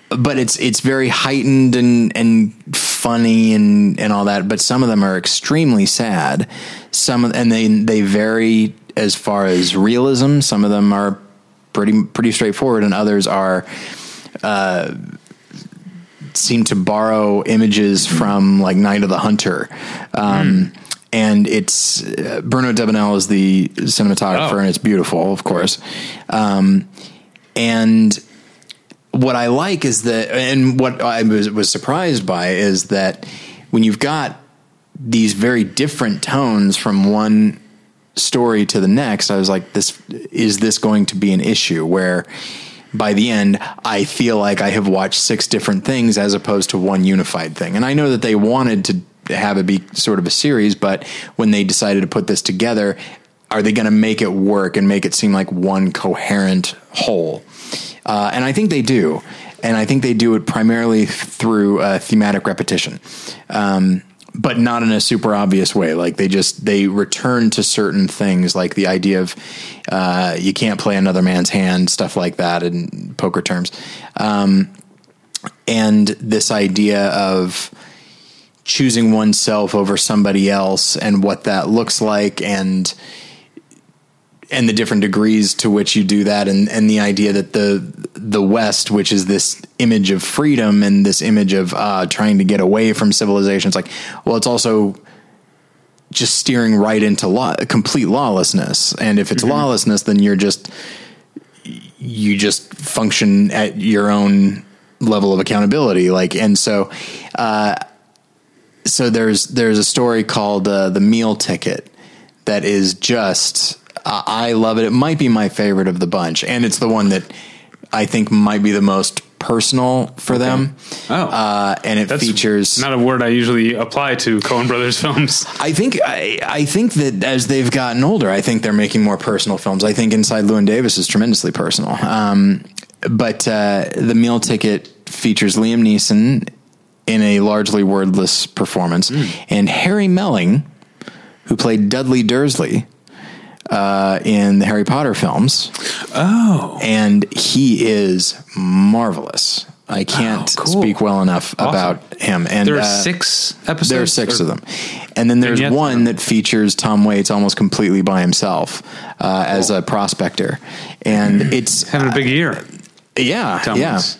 but it's it's very heightened and and funny and and all that. But some of them are extremely sad. Some and they they vary as far as realism. Some of them are pretty pretty straightforward, and others are uh, seem to borrow images from like Night of the Hunter. Um, And it's uh, Bruno Delbonnel is the cinematographer, Oh. and it's beautiful, of course. Um, and what I like is that, and what I was, was surprised by is that when you've got these very different tones from one story to the next, I was like, this is this going to be an issue where by the end, I feel like I have watched six different things as opposed to one unified thing. And I know that they wanted to have it be sort of a series, but when they decided to put this together, are they going to make it work and make it seem like one coherent whole? Uh, and I think they do. And I think they do it primarily through uh, thematic repetition. Um, but not in a super obvious way. Like they just they return to certain things, like the idea of uh, you can't play another man's hand, stuff like that, in poker terms, um, and this idea of choosing oneself over somebody else and what that looks like, and and the different degrees to which you do that and and the idea that the the west which is this image of freedom and this image of uh, trying to get away from civilization it's like well it's also just steering right into law complete lawlessness. And if it's lawlessness then you're just you just function at your own level of accountability. Like and so uh so there's there's a story called uh, the meal ticket that is just I I love it. It might be my favorite of the bunch, and it's the one that I think might be the most personal for them. Oh. uh, and it That's features. not a word I usually apply to Coen Brothers films. I think I, I think that as they've gotten older, I think they're making more personal films. I think Inside Llewyn Davis is tremendously personal. Um, but uh, the meal ticket features Liam Neeson in a largely wordless performance, and Harry Melling, who played Dudley Dursley uh, in the Harry Potter films. Oh, and he is marvelous. I can't Oh, cool. speak well enough about him. And there are uh, six episodes. there are six of them, and then there's Vignettes? one that features Tom Waits almost completely by himself uh, as a prospector, and it's Having a big year. yeah, Tom yeah. Waits.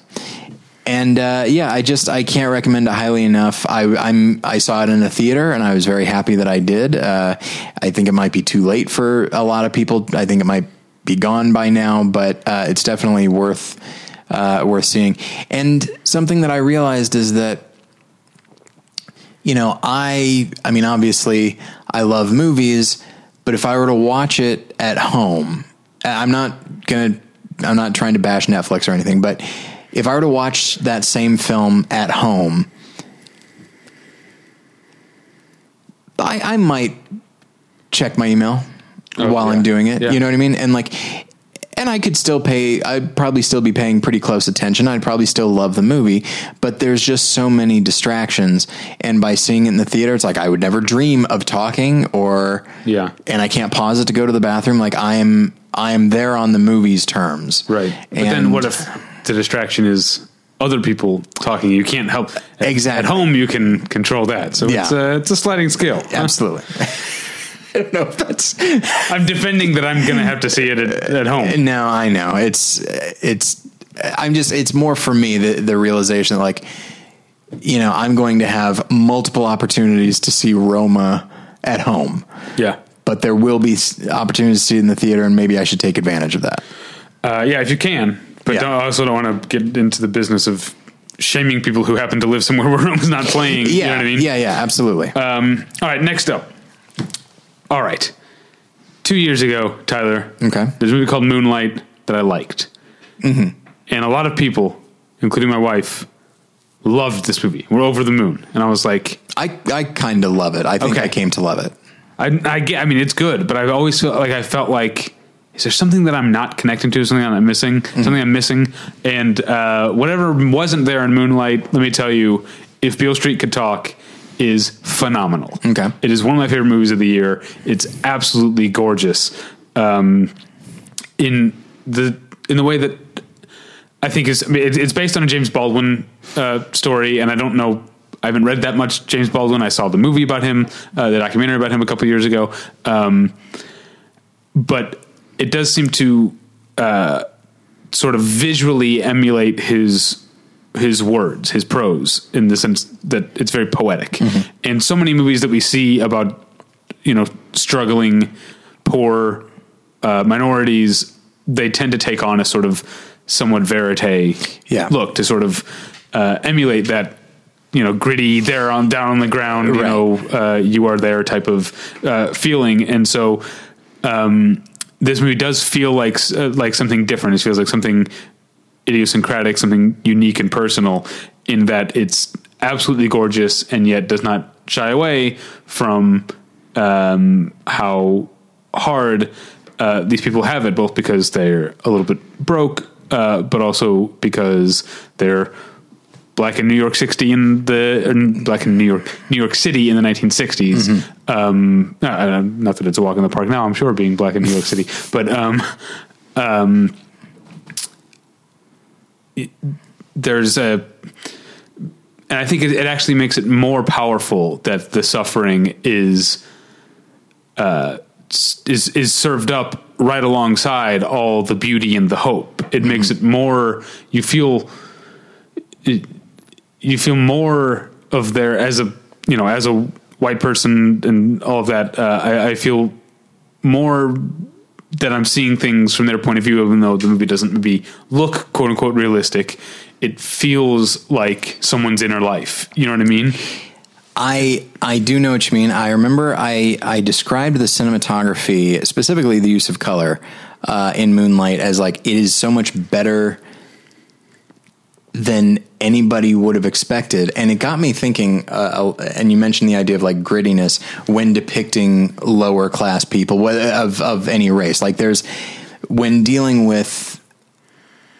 And uh, yeah, I just I can't recommend it highly enough. I I'm I saw it in a theater and I was very happy that I did. Uh, I think it might be too late for a lot of people. I think it might be gone by now, but uh, it's definitely worth uh, worth seeing. And something that I realized is that you know I I mean obviously I love movies, but if I were to watch it at home, I'm not gonna I'm not trying to bash Netflix or anything, but if I were to watch that same film at home, I, I might check my email Oh, while yeah. I'm doing it. Yeah. You know what I mean? And like, and I could still pay, I'd probably still be paying pretty close attention. I'd probably still love the movie, but there's just so many distractions. And by seeing it in the theater, it's like I would never dream of talking or, Yeah. and I can't pause it to go to the bathroom. Like I am, I am there on the movie's terms. Right. But then And- what if the distraction is other people talking? You can't help. At- Exactly. At home, you can control that. So it's, a, uh, it's a sliding scale. Absolutely. I don't know if that's I'm defending that I'm going to have to see it at, at home. Uh, no, I know it's uh, it's. I'm just it's more for me the the realization that like you know I'm going to have multiple opportunities to see Roma at home, Yeah. but there will be opportunities to see it in the theater, and maybe I should take advantage of that. Uh, yeah, if you can. But Yeah. don't, I also don't want to get into the business of shaming people who happen to live somewhere where Roma's not playing. Yeah, You know what I mean? yeah, yeah, absolutely. Um, all right, next up. All right. Two years ago, Tyler. Okay. There's a movie called Moonlight that I liked. Mm-hmm. And a lot of people, including my wife, loved this movie. We're over the moon. And I was like, I I kind of love it. I think Okay. I came to love it. I, I I mean, it's good, but I always felt like I felt like, is there something that I'm not connecting to? Something I'm missing? Something I'm missing? And uh, whatever wasn't there in Moonlight, let me tell you, if Beale Street could talk, is phenomenal. Okay. it is one of my favorite movies of the year. It's absolutely gorgeous. Um, in the in the way that I think is I mean, it, it's based on a James Baldwin uh, story, and I don't know. I haven't read that much James Baldwin. I saw the movie about him, uh, the documentary about him a couple years ago, um, but it does seem to uh, sort of visually emulate his his words, his prose, in the sense that it's very poetic. And so many movies that we see about you know struggling, poor uh, minorities, they tend to take on a sort of somewhat verite Yeah. look to sort of uh, emulate that you know gritty there on down on the ground you Right. know uh, you are there type of uh, feeling and so um, this movie does feel like uh, like something different. It feels like something idiosyncratic something unique and personal in that it's absolutely gorgeous and yet does not shy away from um, how hard uh, these people have it, both because they're a little bit broke, uh, but also because they're black in New York 60 in the in black in New York New York City in the 1960s. Um, uh, not that it's a walk in the park now, I'm sure, being black in New York City, but um, um, it- there's a and I think it, it actually makes it more powerful that the suffering is uh, is is served up right alongside all the beauty and the hope. It makes it more. You feel. It, you feel more of their as a you know as a white person and all of that. Uh, I, I feel more that I'm seeing things from their point of view, even though the movie doesn't maybe look quote unquote realistic. It feels like someone's inner life. You know what I mean? I I do know what you mean. I remember I I described the cinematography, specifically the use of color uh, in Moonlight, as like it is so much better than anybody would have expected, and it got me thinking. Uh, and you mentioned the idea of like grittiness when depicting lower class people of of any race. Like there's when dealing with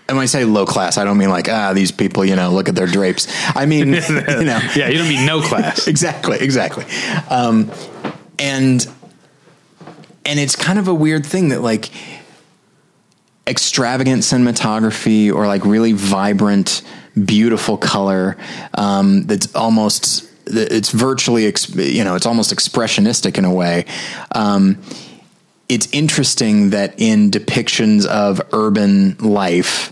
and when I say low class, I don't mean like ah these people, you know, look at their drapes. I mean, you know, Yeah, you don't mean no class. exactly, exactly. Um, and and it's kind of a weird thing that like extravagant cinematography or like really vibrant, beautiful color um, that's almost it's virtually you know it's almost expressionistic in a way. Um, it's interesting that in depictions of urban life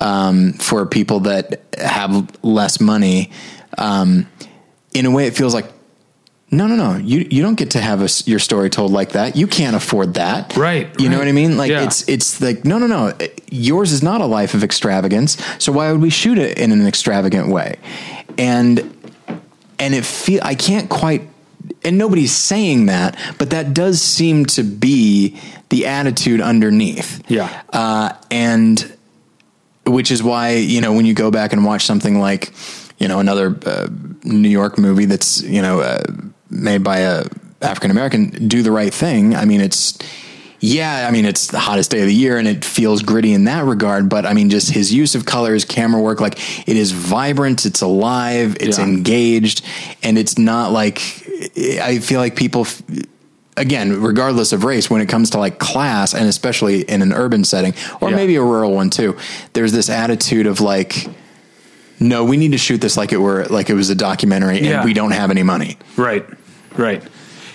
um, for people that have less money, um, in a way, it feels like no, no, no. You you don't get to have a, your story told like that. You can't afford that, Right, You know what I mean? Like Yeah. it's it's like no, no, no. Yours is not a life of extravagance. So why would we shoot it in an extravagant way? And and it feel I can't quite and nobody's saying that, but that does seem to be the attitude underneath. Yeah. Uh, and which is why, you know, when you go back and watch something like, you know, another uh, New York movie that's, you know, uh, made by a African American, do the right thing. I mean, it's, yeah, I mean, it's the hottest day of the year and it feels gritty in that regard. But I mean, just his use of color, his camera work, like it is vibrant, it's alive, it's Yeah. engaged, and it's not like, I feel like people, f- again, regardless of race, when it comes to like class and especially in an urban setting or Yeah. maybe a rural one too, there's this attitude of like, no, we need to shoot this like it were like it was a documentary and Yeah. we don't have any money. Right, right,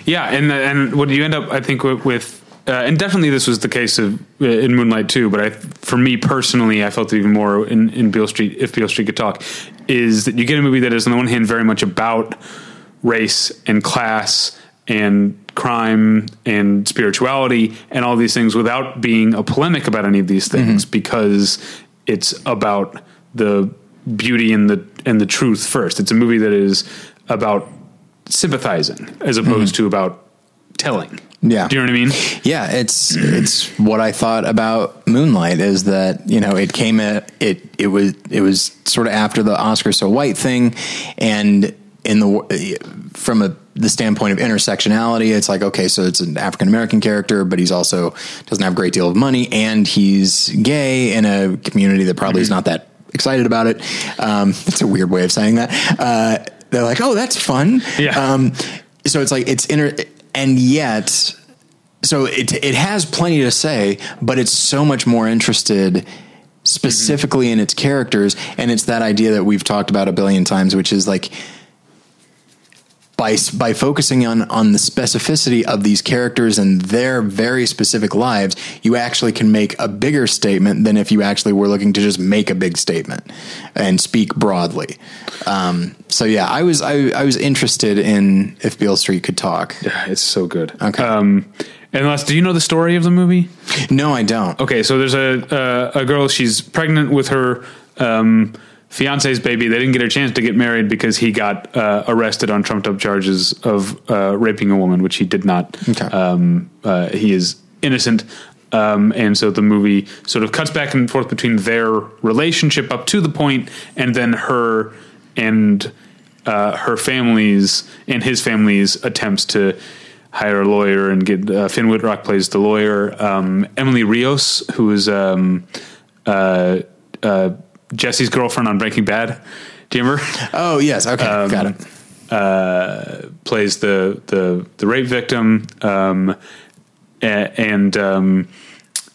yeah, and and what you end up, I think, with, with uh, and definitely this was the case of uh, in Moonlight too. But I, for me personally, I felt it even more in in Beale Street. If Beale Street could talk, is that you get a movie that is on the one hand very much about race and class and crime and spirituality and all these things without being a polemic about any of these things because it's about the beauty and the and the truth first. It's a movie that is about sympathizing as opposed to about telling. Yeah. Do you know what I mean? Yeah, it's it's what I thought about Moonlight is that you know it came at it it was it was sort of after the Oscar so white thing, and in the from a the standpoint of intersectionality, it's like okay, so it's an African American character, but he's also doesn't have a great deal of money, and he's gay in a community that probably is not that excited about it. Um, it's a weird way of saying that. Uh, they're like, oh, that's fun. Yeah. Um, so it's like it's inter, and yet, so it it has plenty to say, but it's so much more interested specifically in its characters, and it's that idea that we've talked about a billion times, which is like by by focusing on on the specificity of these characters and their very specific lives, you actually can make a bigger statement than if you actually were looking to just make a big statement and speak broadly. Um, so yeah, I was I, I was interested in if Beale Street could talk. Yeah, it's so good. Okay. Um, and Les, do you know the story of the movie? No, I don't. Okay, so there's a uh, a girl. She's pregnant with her um, fiance's baby. They didn't get a chance to get married because he got uh, arrested on trumped up charges of uh, raping a woman, which he did not. Okay. Um, uh, he is innocent. Um, and so the movie sort of cuts back and forth between their relationship up to the point, and then her and uh, her family's and his family's attempts to hire a lawyer and get uh, Finn Wittrock plays the lawyer. Um, Emily Rios, who is um, uh, uh, Jesse's girlfriend on Breaking Bad. Do you remember? Oh yes, okay, got it. plays the the the rape victim, um, and um,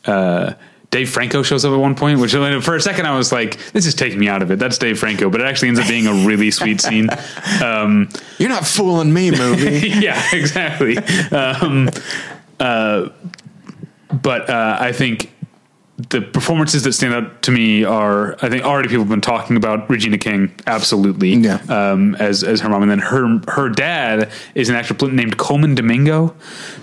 uh, Dave Franco shows up at one point. Which for a second I was like, "This is taking me out of it." That's Dave Franco, but it actually ends up being a really sweet scene. Um, You're not fooling me, movie. yeah, exactly. Um, uh, but uh, I think the performances that stand out to me are I think already people have been talking about Regina King absolutely Yeah. um, as as her mom and then her her dad is an actor named Colman Domingo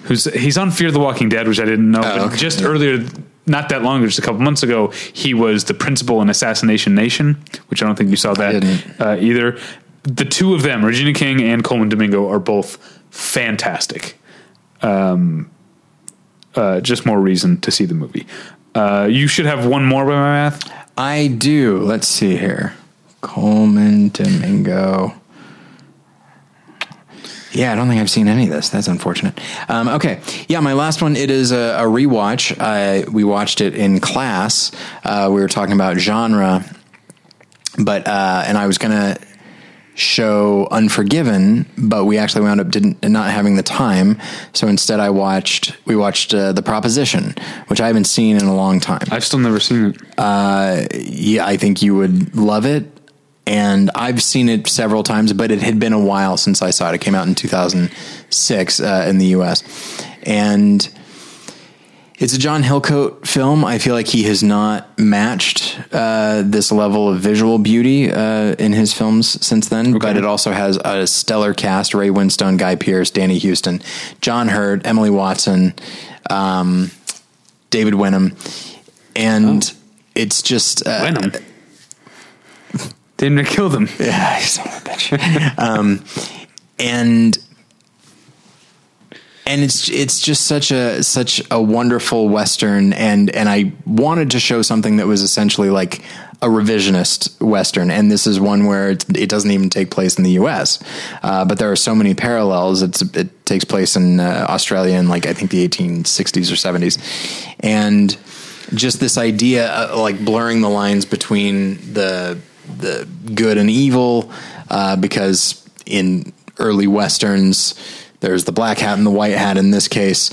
who's he's on Fear the Walking Dead which I didn't know but okay. just earlier not that long ago just a couple months ago he was the principal in Assassination Nation which I don't think you saw that uh, either the two of them Regina King and Colman Domingo are both fantastic Um, uh, just more reason to see the movie. Uh, you should have one more by my math. I do. Let's see here. Colman Domingo. Yeah, I don't think I've seen any of this. That's unfortunate. Um, okay, yeah, my last one. It is a, a rewatch. I, we watched it in class. Uh, we were talking about genre, but uh, and I was gonna show Unforgiven, but we actually wound up didn't not having the time. So instead, I watched we watched uh, The Proposition, which I haven't seen in a long time I've still never seen it. yeah, I think you would love it. And I've seen it several times, but it had been a while since I saw it. It came out in 2006 uh, in the US. And it's a John Hillcoat film. I feel like he has not matched uh, this level of visual beauty uh, in his films since then. But it also has a stellar cast Ray Winstone, Guy Pearce, Danny Huston, John Hurt, Emily Watson, um, David Wenham. And it's just. Uh, Venom. Didn't kill them. yeah, of a bitch. um, and and it's it's just such a such a wonderful western, and and I wanted to show something that was essentially like a revisionist western, and this is one where it, it doesn't even take place in the U.S., uh, but there are so many parallels. It's it takes place in uh, Australia in like I think the 1860s or 70s, and just this idea uh, like blurring the lines between the the good and evil uh, because in early westerns there's the black hat and the white hat in this case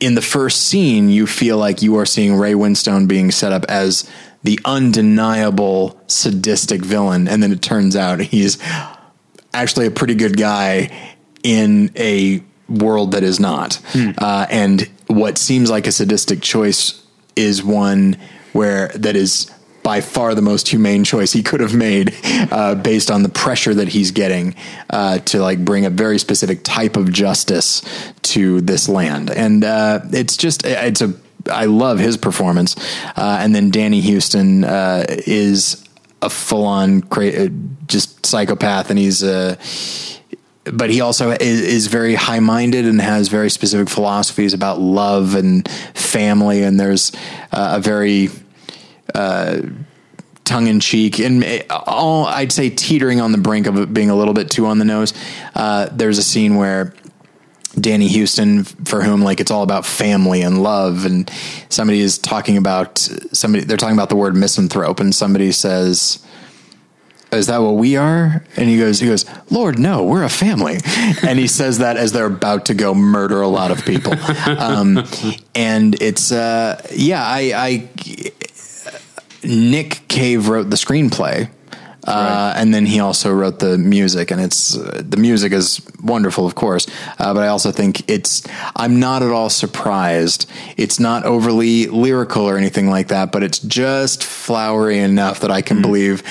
in the first scene you feel like you are seeing ray winstone being set up as the undeniable sadistic villain and then it turns out he's actually a pretty good guy in a world that is not. Uh, and what seems like a sadistic choice is one where that is by far the most humane choice he could have made uh, based on the pressure that he's getting uh, to like bring a very specific type of justice to this land. And uh, it's just, it's a, I love his performance. Uh, and then Danny Huston uh, is a full on cra- uh, just psychopath and he's uh, but he also is, is very high minded and has very specific philosophies about love and family and there's a very tongue in cheek and all I'd say teetering on the brink of it being a little bit too on the nose. Uh, there's a scene where Danny Huston, for whom like it's all about family and love, and somebody is talking about somebody. They're talking about the word misanthrope, and somebody says, "Is that what we are?" And he goes, "He goes, Lord, no, we're a family." and he says that as they're about to go murder a lot of people. Um, and it's uh, yeah, I, I Nick Cave wrote the screenplay. Uh, and then he also wrote the music, and it's uh, the music is wonderful, of course. Uh, but I also think it's I'm not at all surprised. It's not overly lyrical or anything like that, but it's just flowery enough that I can believe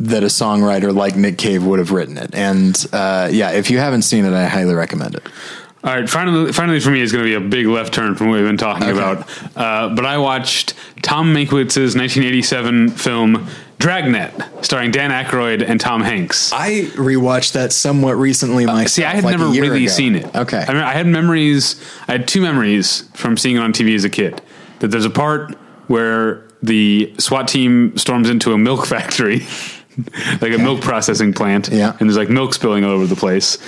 that a songwriter like Nick Cave would have written it. And uh, yeah, if you haven't seen it, I highly recommend it. All right, finally, finally for me is going to be a big left turn from what we've been talking Okay. about. Uh, but I watched Tom Mankiewicz's 1987 film Dragnet, starring Dan Aykroyd and Tom Hanks. I rewatched that somewhat recently myself. See, I had like never really ago. seen it. Okay. I, mean, I had memories. I had two memories from seeing it on TV as a kid. That there's a part where the SWAT team storms into a milk factory, like a milk processing plant, Yeah. and there's like milk spilling all over the place.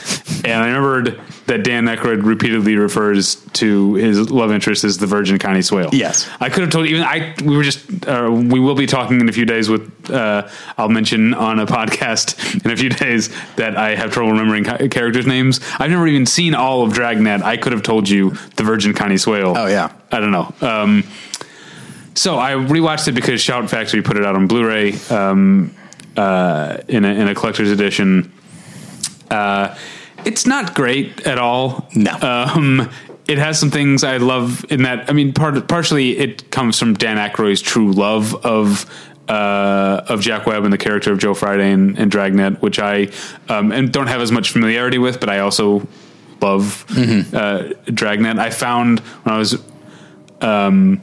And I remembered that Dan Aykroyd repeatedly refers to his love interest as the Virgin Connie Swail. Yes. I could have told you even I. We were just. Uh, we will be talking in a few days with. Uh, I'll mention on a podcast in a few days that I have trouble remembering ca- characters' names. I've never even seen all of Dragnet. I could have told you the Virgin Connie Swail. Oh, yeah. I don't know. Um, so I rewatched it because Shout Factory put it out on Blu-ray um, uh, in a, in a collector's edition. Uh, it's not great at all. No. Um, it has some things I love in that. I mean, part partially it comes from Dan Aykroyd's true love of uh, of Jack Webb and the character of Joe Friday and, and Dragnet, which I um, and don't have as much familiarity with, but I also love uh, Dragnet. I found when I was um,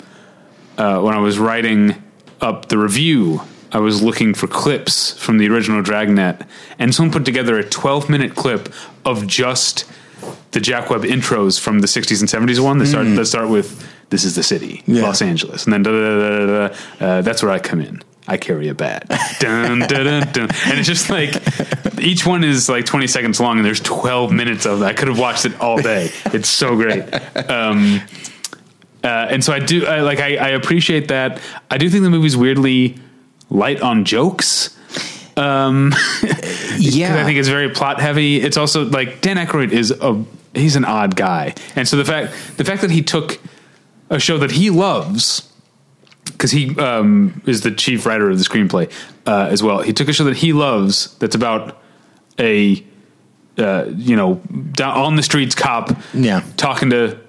uh, when I was writing up the review, I was looking for clips from the original Dragnet, and someone put together a 12 minute clip of just the Jack Webb intros from the 60s and 70s one that start that start with "This is the city, Yeah. Los Angeles," and then da, da, da, da, da, da, uh, that's where I come in. I carry a bat, dun, dun, dun, dun. and it's just like each one is like 20 seconds long, and there's 12 minutes of that. I could have watched it all day. It's so great. Um, uh, and so I do I, like I, I appreciate that. I do think the movie's weirdly light on jokes. Um, yeah, I think it's very plot heavy. It's also like Dan Aykroyd is a he's an odd guy, and so the fact the fact that he took a show that he loves because he um, is the chief writer of the screenplay uh, as well. He took a show that he loves that's about a uh, you know down on the streets cop Yeah. talking to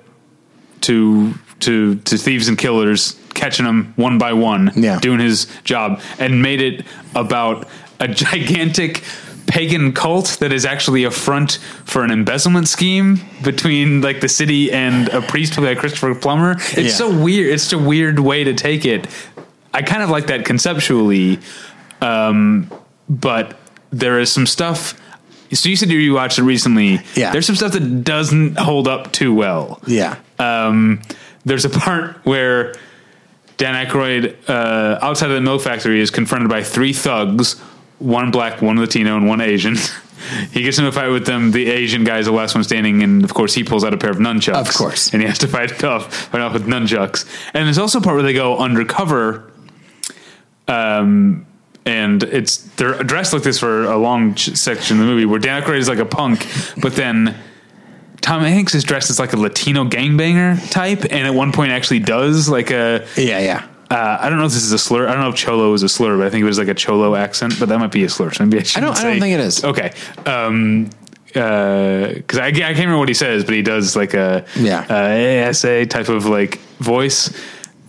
to to to thieves and killers, catching them one by one, Yeah. doing his job, and made it about a gigantic pagan cult that is actually a front for an embezzlement scheme between like the city and a priest by Christopher Plummer. It's Yeah. so weird. It's a weird way to take it. I kind of like that conceptually, um, but there is some stuff. So you said you watched it recently. Yeah. There's some stuff that doesn't hold up too well. yeah, Um, there's a part where Dan Aykroyd, uh, outside of the milk factory, is confronted by three thugs, one black, one Latino, and one Asian. he gets into a fight with them. The Asian guy is the last one standing, and of course, he pulls out a pair of nunchucks. Of course. and he has to fight it off, fight off with nunchucks. And there's also a part where they go undercover. Um, and it's they're dressed like this for a long ch- section of the movie where Dan Aykroyd is like a punk, but then Tom Hanks is dressed as like a Latino gangbanger type, and at one point actually does like a. yeah, yeah. Uh, I don't know if this is a slur. I don't know if cholo is a slur, but I think it was like a cholo accent. But that might be a slur. So maybe I, shouldn't don't- I don't think it is. Okay, um, because I, I can't remember what he says, but he does like a Yeah. uh, ASA type of like voice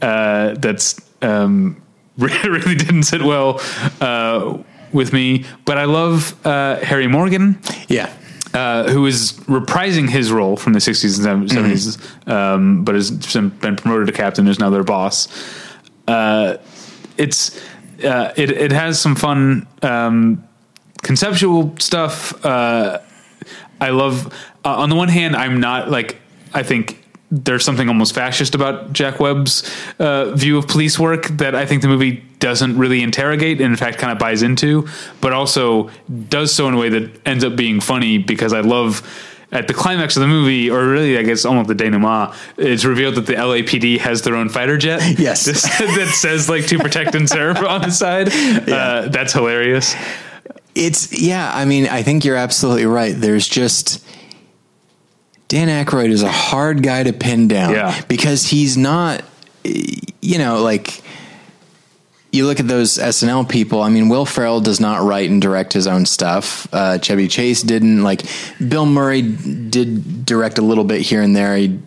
uh, that's um, really didn't sit well uh, with me. But I love uh, Harry Morgan Yeah. Uh, who is reprising his role from the 60s and 70s, um, but has been promoted to captain, is now their boss. Uh, it's uh, it it has some fun um, conceptual stuff. Uh, I love. Uh, on the one hand, I'm not like I think there's something almost fascist about Jack Webb's uh, view of police work that I think the movie doesn't really interrogate and in fact kind of buys into, but also does so in a way that ends up being funny because I love at the climax of the movie, or really I guess almost the denouement, it's revealed that the LAPD has their own fighter jet. Yes. that says like to protect and serve on the side. Uh, that's hilarious. It's yeah. I mean, I think you're absolutely right. There's just Dan Aykroyd is a hard guy to pin down. Yeah. because he's not. You know, like you look at those SNL people. I mean, Will Ferrell does not write and direct his own stuff. Uh, Chevy Chase didn't. Like Bill Murray did direct a little bit here and there. He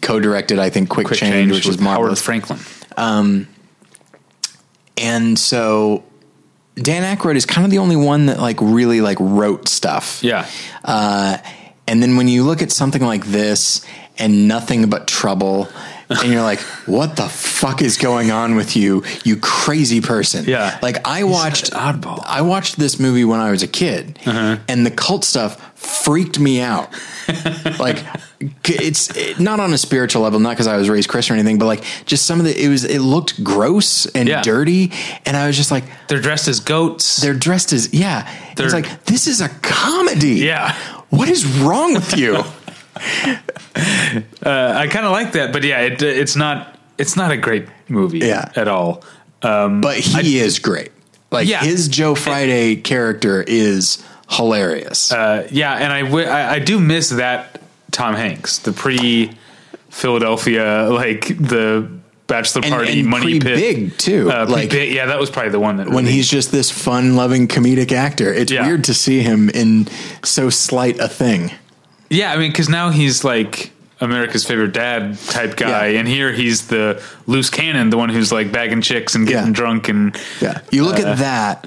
co-directed, I think, Quick, Quick Change, change which is marvelous. Howard Franklin. and so Dan Aykroyd is kind of the only one that like really like wrote stuff. Yeah. Uh, and then when you look at something like this and nothing but trouble, and you're like, what the fuck is going on with you, you crazy person? Yeah. Like I watched oddball. I watched this movie when I was a kid, uh-huh. and the cult stuff freaked me out. like it's it- not on a spiritual level, not because I was raised Christian or anything, but like just some of the it was it looked gross and Yeah. dirty, and I was just like, They're dressed as goats. they're dressed as yeah. They're- it's like this is a comedy. Yeah. What is wrong with you? I kind of like that, but yeah, it, it's not. It's not a great movie Yeah. at all. Um, But he is great. Like Yeah. his Joe Friday character is hilarious. uh, yeah, and I, wi- I I do miss that Tom Hanks, the pre Philadelphia, like the bachelor And- party and money pit, pre-big, too. Uh, Like- pre-big, yeah, that was probably the one that when really- he's just this fun-loving comedic actor, it's Yeah. weird to see him in so slight a thing. Yeah, I mean, because now he's like America's favorite dad type guy, Yeah. and here he's the loose cannon, the one who's like bagging chicks and getting Yeah. drunk and Yeah. You look Uh, at that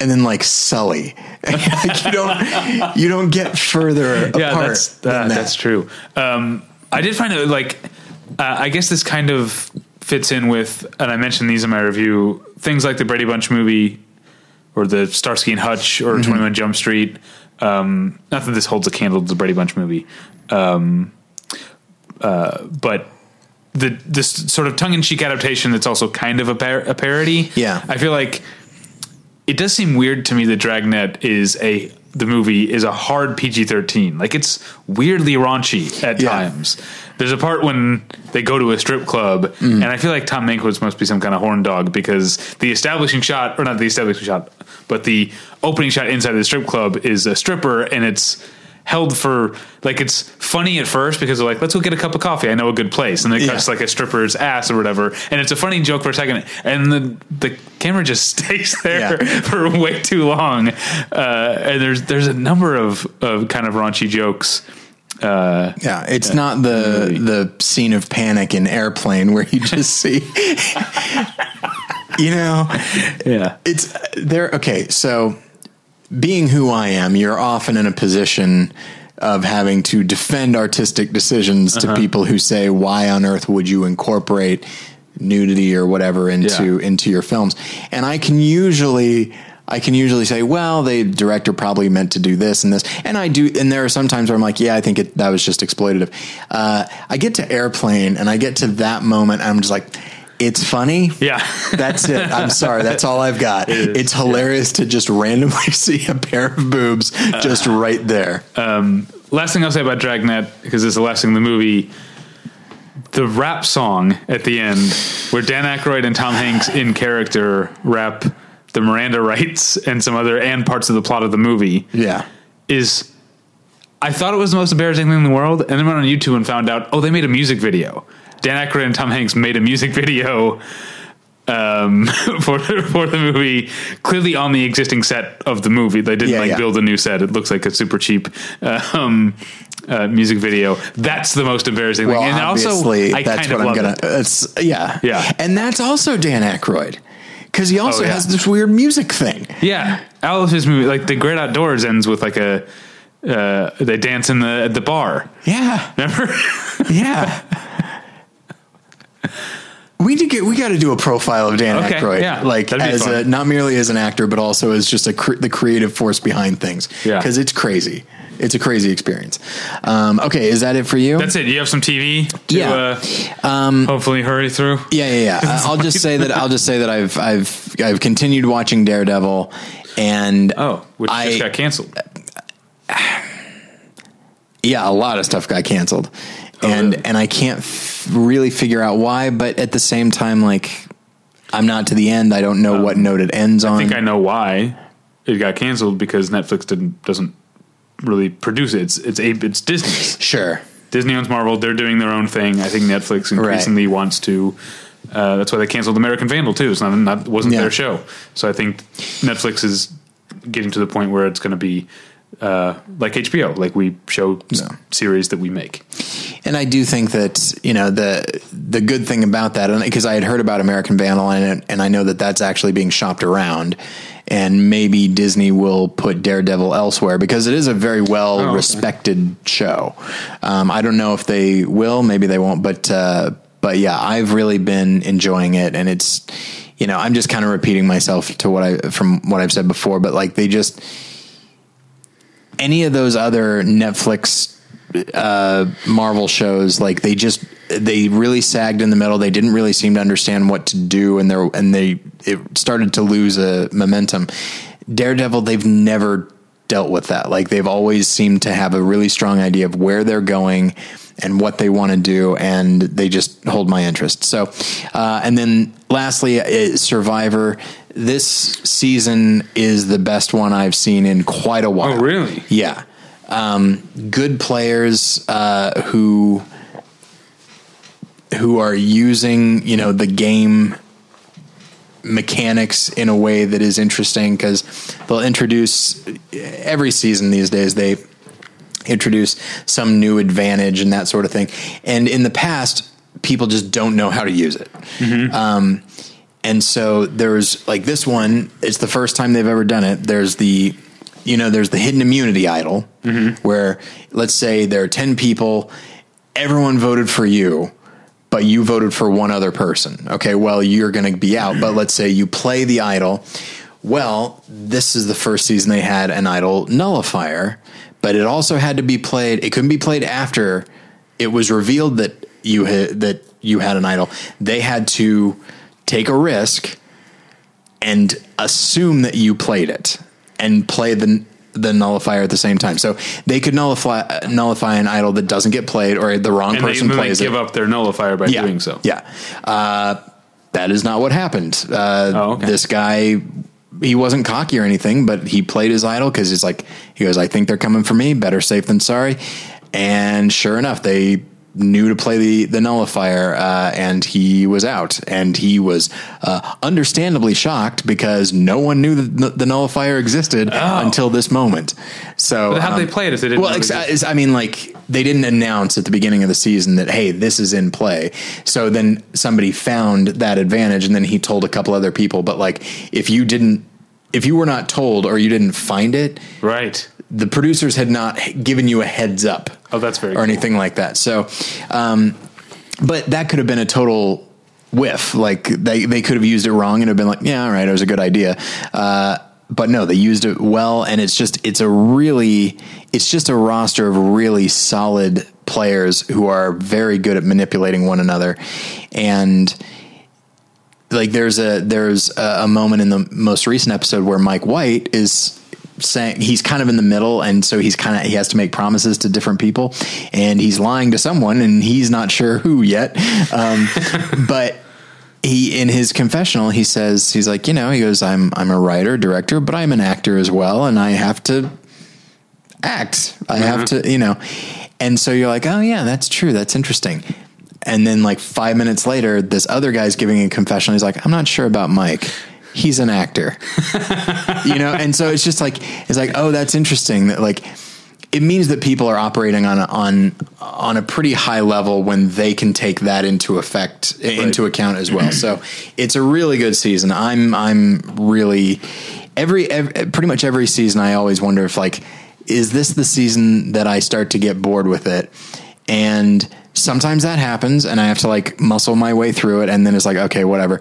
and then like Sully. like you don't you don't get further yeah, apart that's than uh, that. that's true. Um, I did find it like uh, I guess this kind of fits in with, and I mentioned these in my review. Things like the Brady Bunch movie, or the Starsky and Hutch, or Twenty One Jump Street. Um, not that this holds a candle to the Brady Bunch movie, um, uh, but the this sort of tongue in cheek adaptation that's also kind of a, par- a parody. Yeah. I feel like it does seem weird to me that Dragnet is a the movie is a hard PG thirteen. Like it's weirdly raunchy at Yeah. times. There's a part when they go to a strip club, mm. and I feel like Tom Mankiewicz must be some kind of horn dog because the establishing shot, or not the establishing shot, but the opening shot inside the strip club is a stripper, and it's held for like it's funny at first because they're like let's go get a cup of coffee. I know a good place. And it Yeah. cuts like a stripper's ass or whatever. And it's a funny joke for a second. And the the camera just stays there Yeah. for way too long. Uh, and there's there's a number of of kind of raunchy jokes uh, Yeah, it's not the the scene of panic in airplane where you just see you know? Yeah. It's there okay so being who i am you're often in a position of having to defend artistic decisions Uh-huh. to people who say why on earth would you incorporate nudity or whatever into Yeah. into your films and i can usually I can usually say, well, the director probably meant to do this and this, and I do. And there are some times where I'm like, yeah, I think it, that was just exploitative. Uh, I get to airplane, and I get to that moment, and I'm just like, it's funny. yeah That's it. I'm sorry. That's all I've got. is, it's hilarious to just randomly see a pair of boobs just uh, right there. Um, last thing I'll say about Dragnet, because it's the last thing in the movie, the rap song at the end, where Dan Aykroyd and Tom Hanks in character rap the Miranda rights and some other and parts of the plot of the movie, yeah. is I thought it was the most embarrassing thing in the world, and then went on YouTube and found out, oh, they made a music video. Dan Aykroyd and Tom Hanks made a music video um, for for the movie, clearly on the existing set of the movie. They didn't Yeah, like yeah. build a new set. It looks like a super cheap um, uh, music video. That's the most embarrassing Well, thing. And also, obviously, I that's kind of what I'm love gonna. it. It's yeah, Yeah. and that's also Dan Aykroyd because he also Oh, yeah. has this weird music thing. Yeah, all of his movie, like The Great Outdoors, ends with like a uh, they dance in the at the bar. Yeah, Remember? yeah. We need to get. We got to do a profile of Dan Okay, Aykroyd, yeah, like as fun. a not merely as an actor, but also as just a cre- the creative force behind things. Yeah. because it's crazy. It's a crazy experience. Um, okay, is that it for you? That's it. You have some TV to Yeah. uh, hopefully hurry through. Yeah, yeah, yeah. Uh, I'll just say that I'll just say that I've I've I've continued watching Daredevil, and Oh, which I- just got canceled. yeah, a lot of stuff got canceled, and really? and I can't f- really figure out why. But at the same time, like I'm not to the end. I don't know what note it ends on. I think I know why it got canceled because Netflix didn't doesn't really produce it. It's it's a, it's Disney's. sure. Disney owns Marvel. They're doing their own thing. I think Netflix increasingly wants to. Uh, that's why they canceled American Vandal too. It's not not wasn't Yeah. their show. So I think Netflix is getting to the point where it's going to be uh, like HBO. Like we show Yeah. series that we make. And I do think that you know the the good thing about that, because I had heard about American Vandal, and, and I know that that's actually being shopped around, and maybe Disney will put Daredevil elsewhere because it is a very well okay. respected show. Um, I don't know if they will, maybe they won't, but uh, but yeah, I've really been enjoying it, and it's you know I'm just kind of repeating myself to what I from what I've said before, but like they just any of those other Netflix uh, Marvel shows, like they just they really sagged in the middle. They didn't really seem to understand what to do, and they and they it started to lose a momentum. Daredevil, they've never dealt with that. Like they've always seemed to have a really strong idea of where they're going and what they want to do, and they just hold my interest. So, uh, and then lastly, uh, Survivor. This season is the best one I've seen in quite a while. Oh, really? Yeah. Um, good players uh, who who are using you know the game mechanics in a way that is interesting because they'll introduce every season these days they introduce some new advantage and that sort of thing. And in the past, people just don't know how to use it. Um, and so there's like this one, it's the first time they've ever done it. There's the, you know, there's the hidden immunity idol mm-hmm. where let's say there are 10 people, everyone voted for you, but you voted for one other person. Okay. Well, you're going to be out, but let's say you play the idol. Well, this is the first season they had an idol nullifier, but it also had to be played. It couldn't be played after it was revealed that you had, that you had an idol. They had to take a risk and assume that you played it and play the the nullifier at the same time. So they could nullify nullify an idol that doesn't get played or the wrong And person they plays give it. up their nullifier by yeah, doing so. Yeah. Uh, that is not what happened. Uh, Oh, okay. This guy, he wasn't cocky or anything, but he played his idol because he's like, he goes, I think they're coming for me. Better safe than sorry. And sure enough, they knew to play the the nullifier, uh, and he was out. And he was uh, understandably shocked because no one knew that the nullifier existed until this moment. So Oh. But how'd um, they play it if they didn't Well, ex-? I mean, like they didn't announce at the beginning of the season that hey, this is in play. So then somebody found that advantage, and then he told a couple other people. But like, if you didn't, if you were not told or you didn't find it, Right. The producers had not given you a heads up. Oh, that's very or cool. anything like that. So, um, but that could have been a total whiff. Like they they could have used it wrong and have been like, yeah, all right, it was a good idea. Uh, but no, they used it well, and it's just it's a really it's just a roster of really solid players who are very good at manipulating one another, and like there's a there's a, a moment in the most recent episode where Mike White is saying he's kind of in the middle and so he's kind of he has to make promises to different people and he's lying to someone and he's not sure who yet. Um, but he in his confessional he says he's like you know he goes I'm I'm a writer director but I'm an actor as well and I have to act. I have to you know. And so you're like oh yeah that's true. That's interesting. And then like five minutes later, this other guy's giving a confession. He's like, I'm not sure about Mike. He's an actor, you know? And so it's just like, it's like, oh, that's interesting that like, it means that people are operating on a, on on a pretty high level when they can take that into effect into account as well. So it's a really good season. I'm I'm really every, every pretty much every season. I always wonder if like is this the season that I start to get bored with it and sometimes that happens and I have to like muscle my way through it and then it's like okay whatever.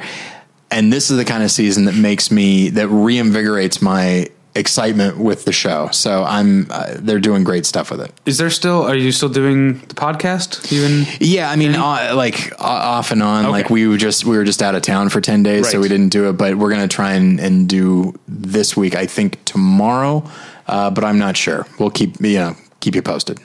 And this is the kind of season that makes me that reinvigorates my excitement with the show. So I'm uh, they're doing great stuff with it. Is there still? Are you still doing the podcast? Even Yeah, I mean, uh, like uh, off and on. Okay. Like we were just we were just out of town for ten days, so we didn't do it. But we're gonna try and, and do this week. I think tomorrow, uh, but I'm not sure. We'll keep you know keep you posted.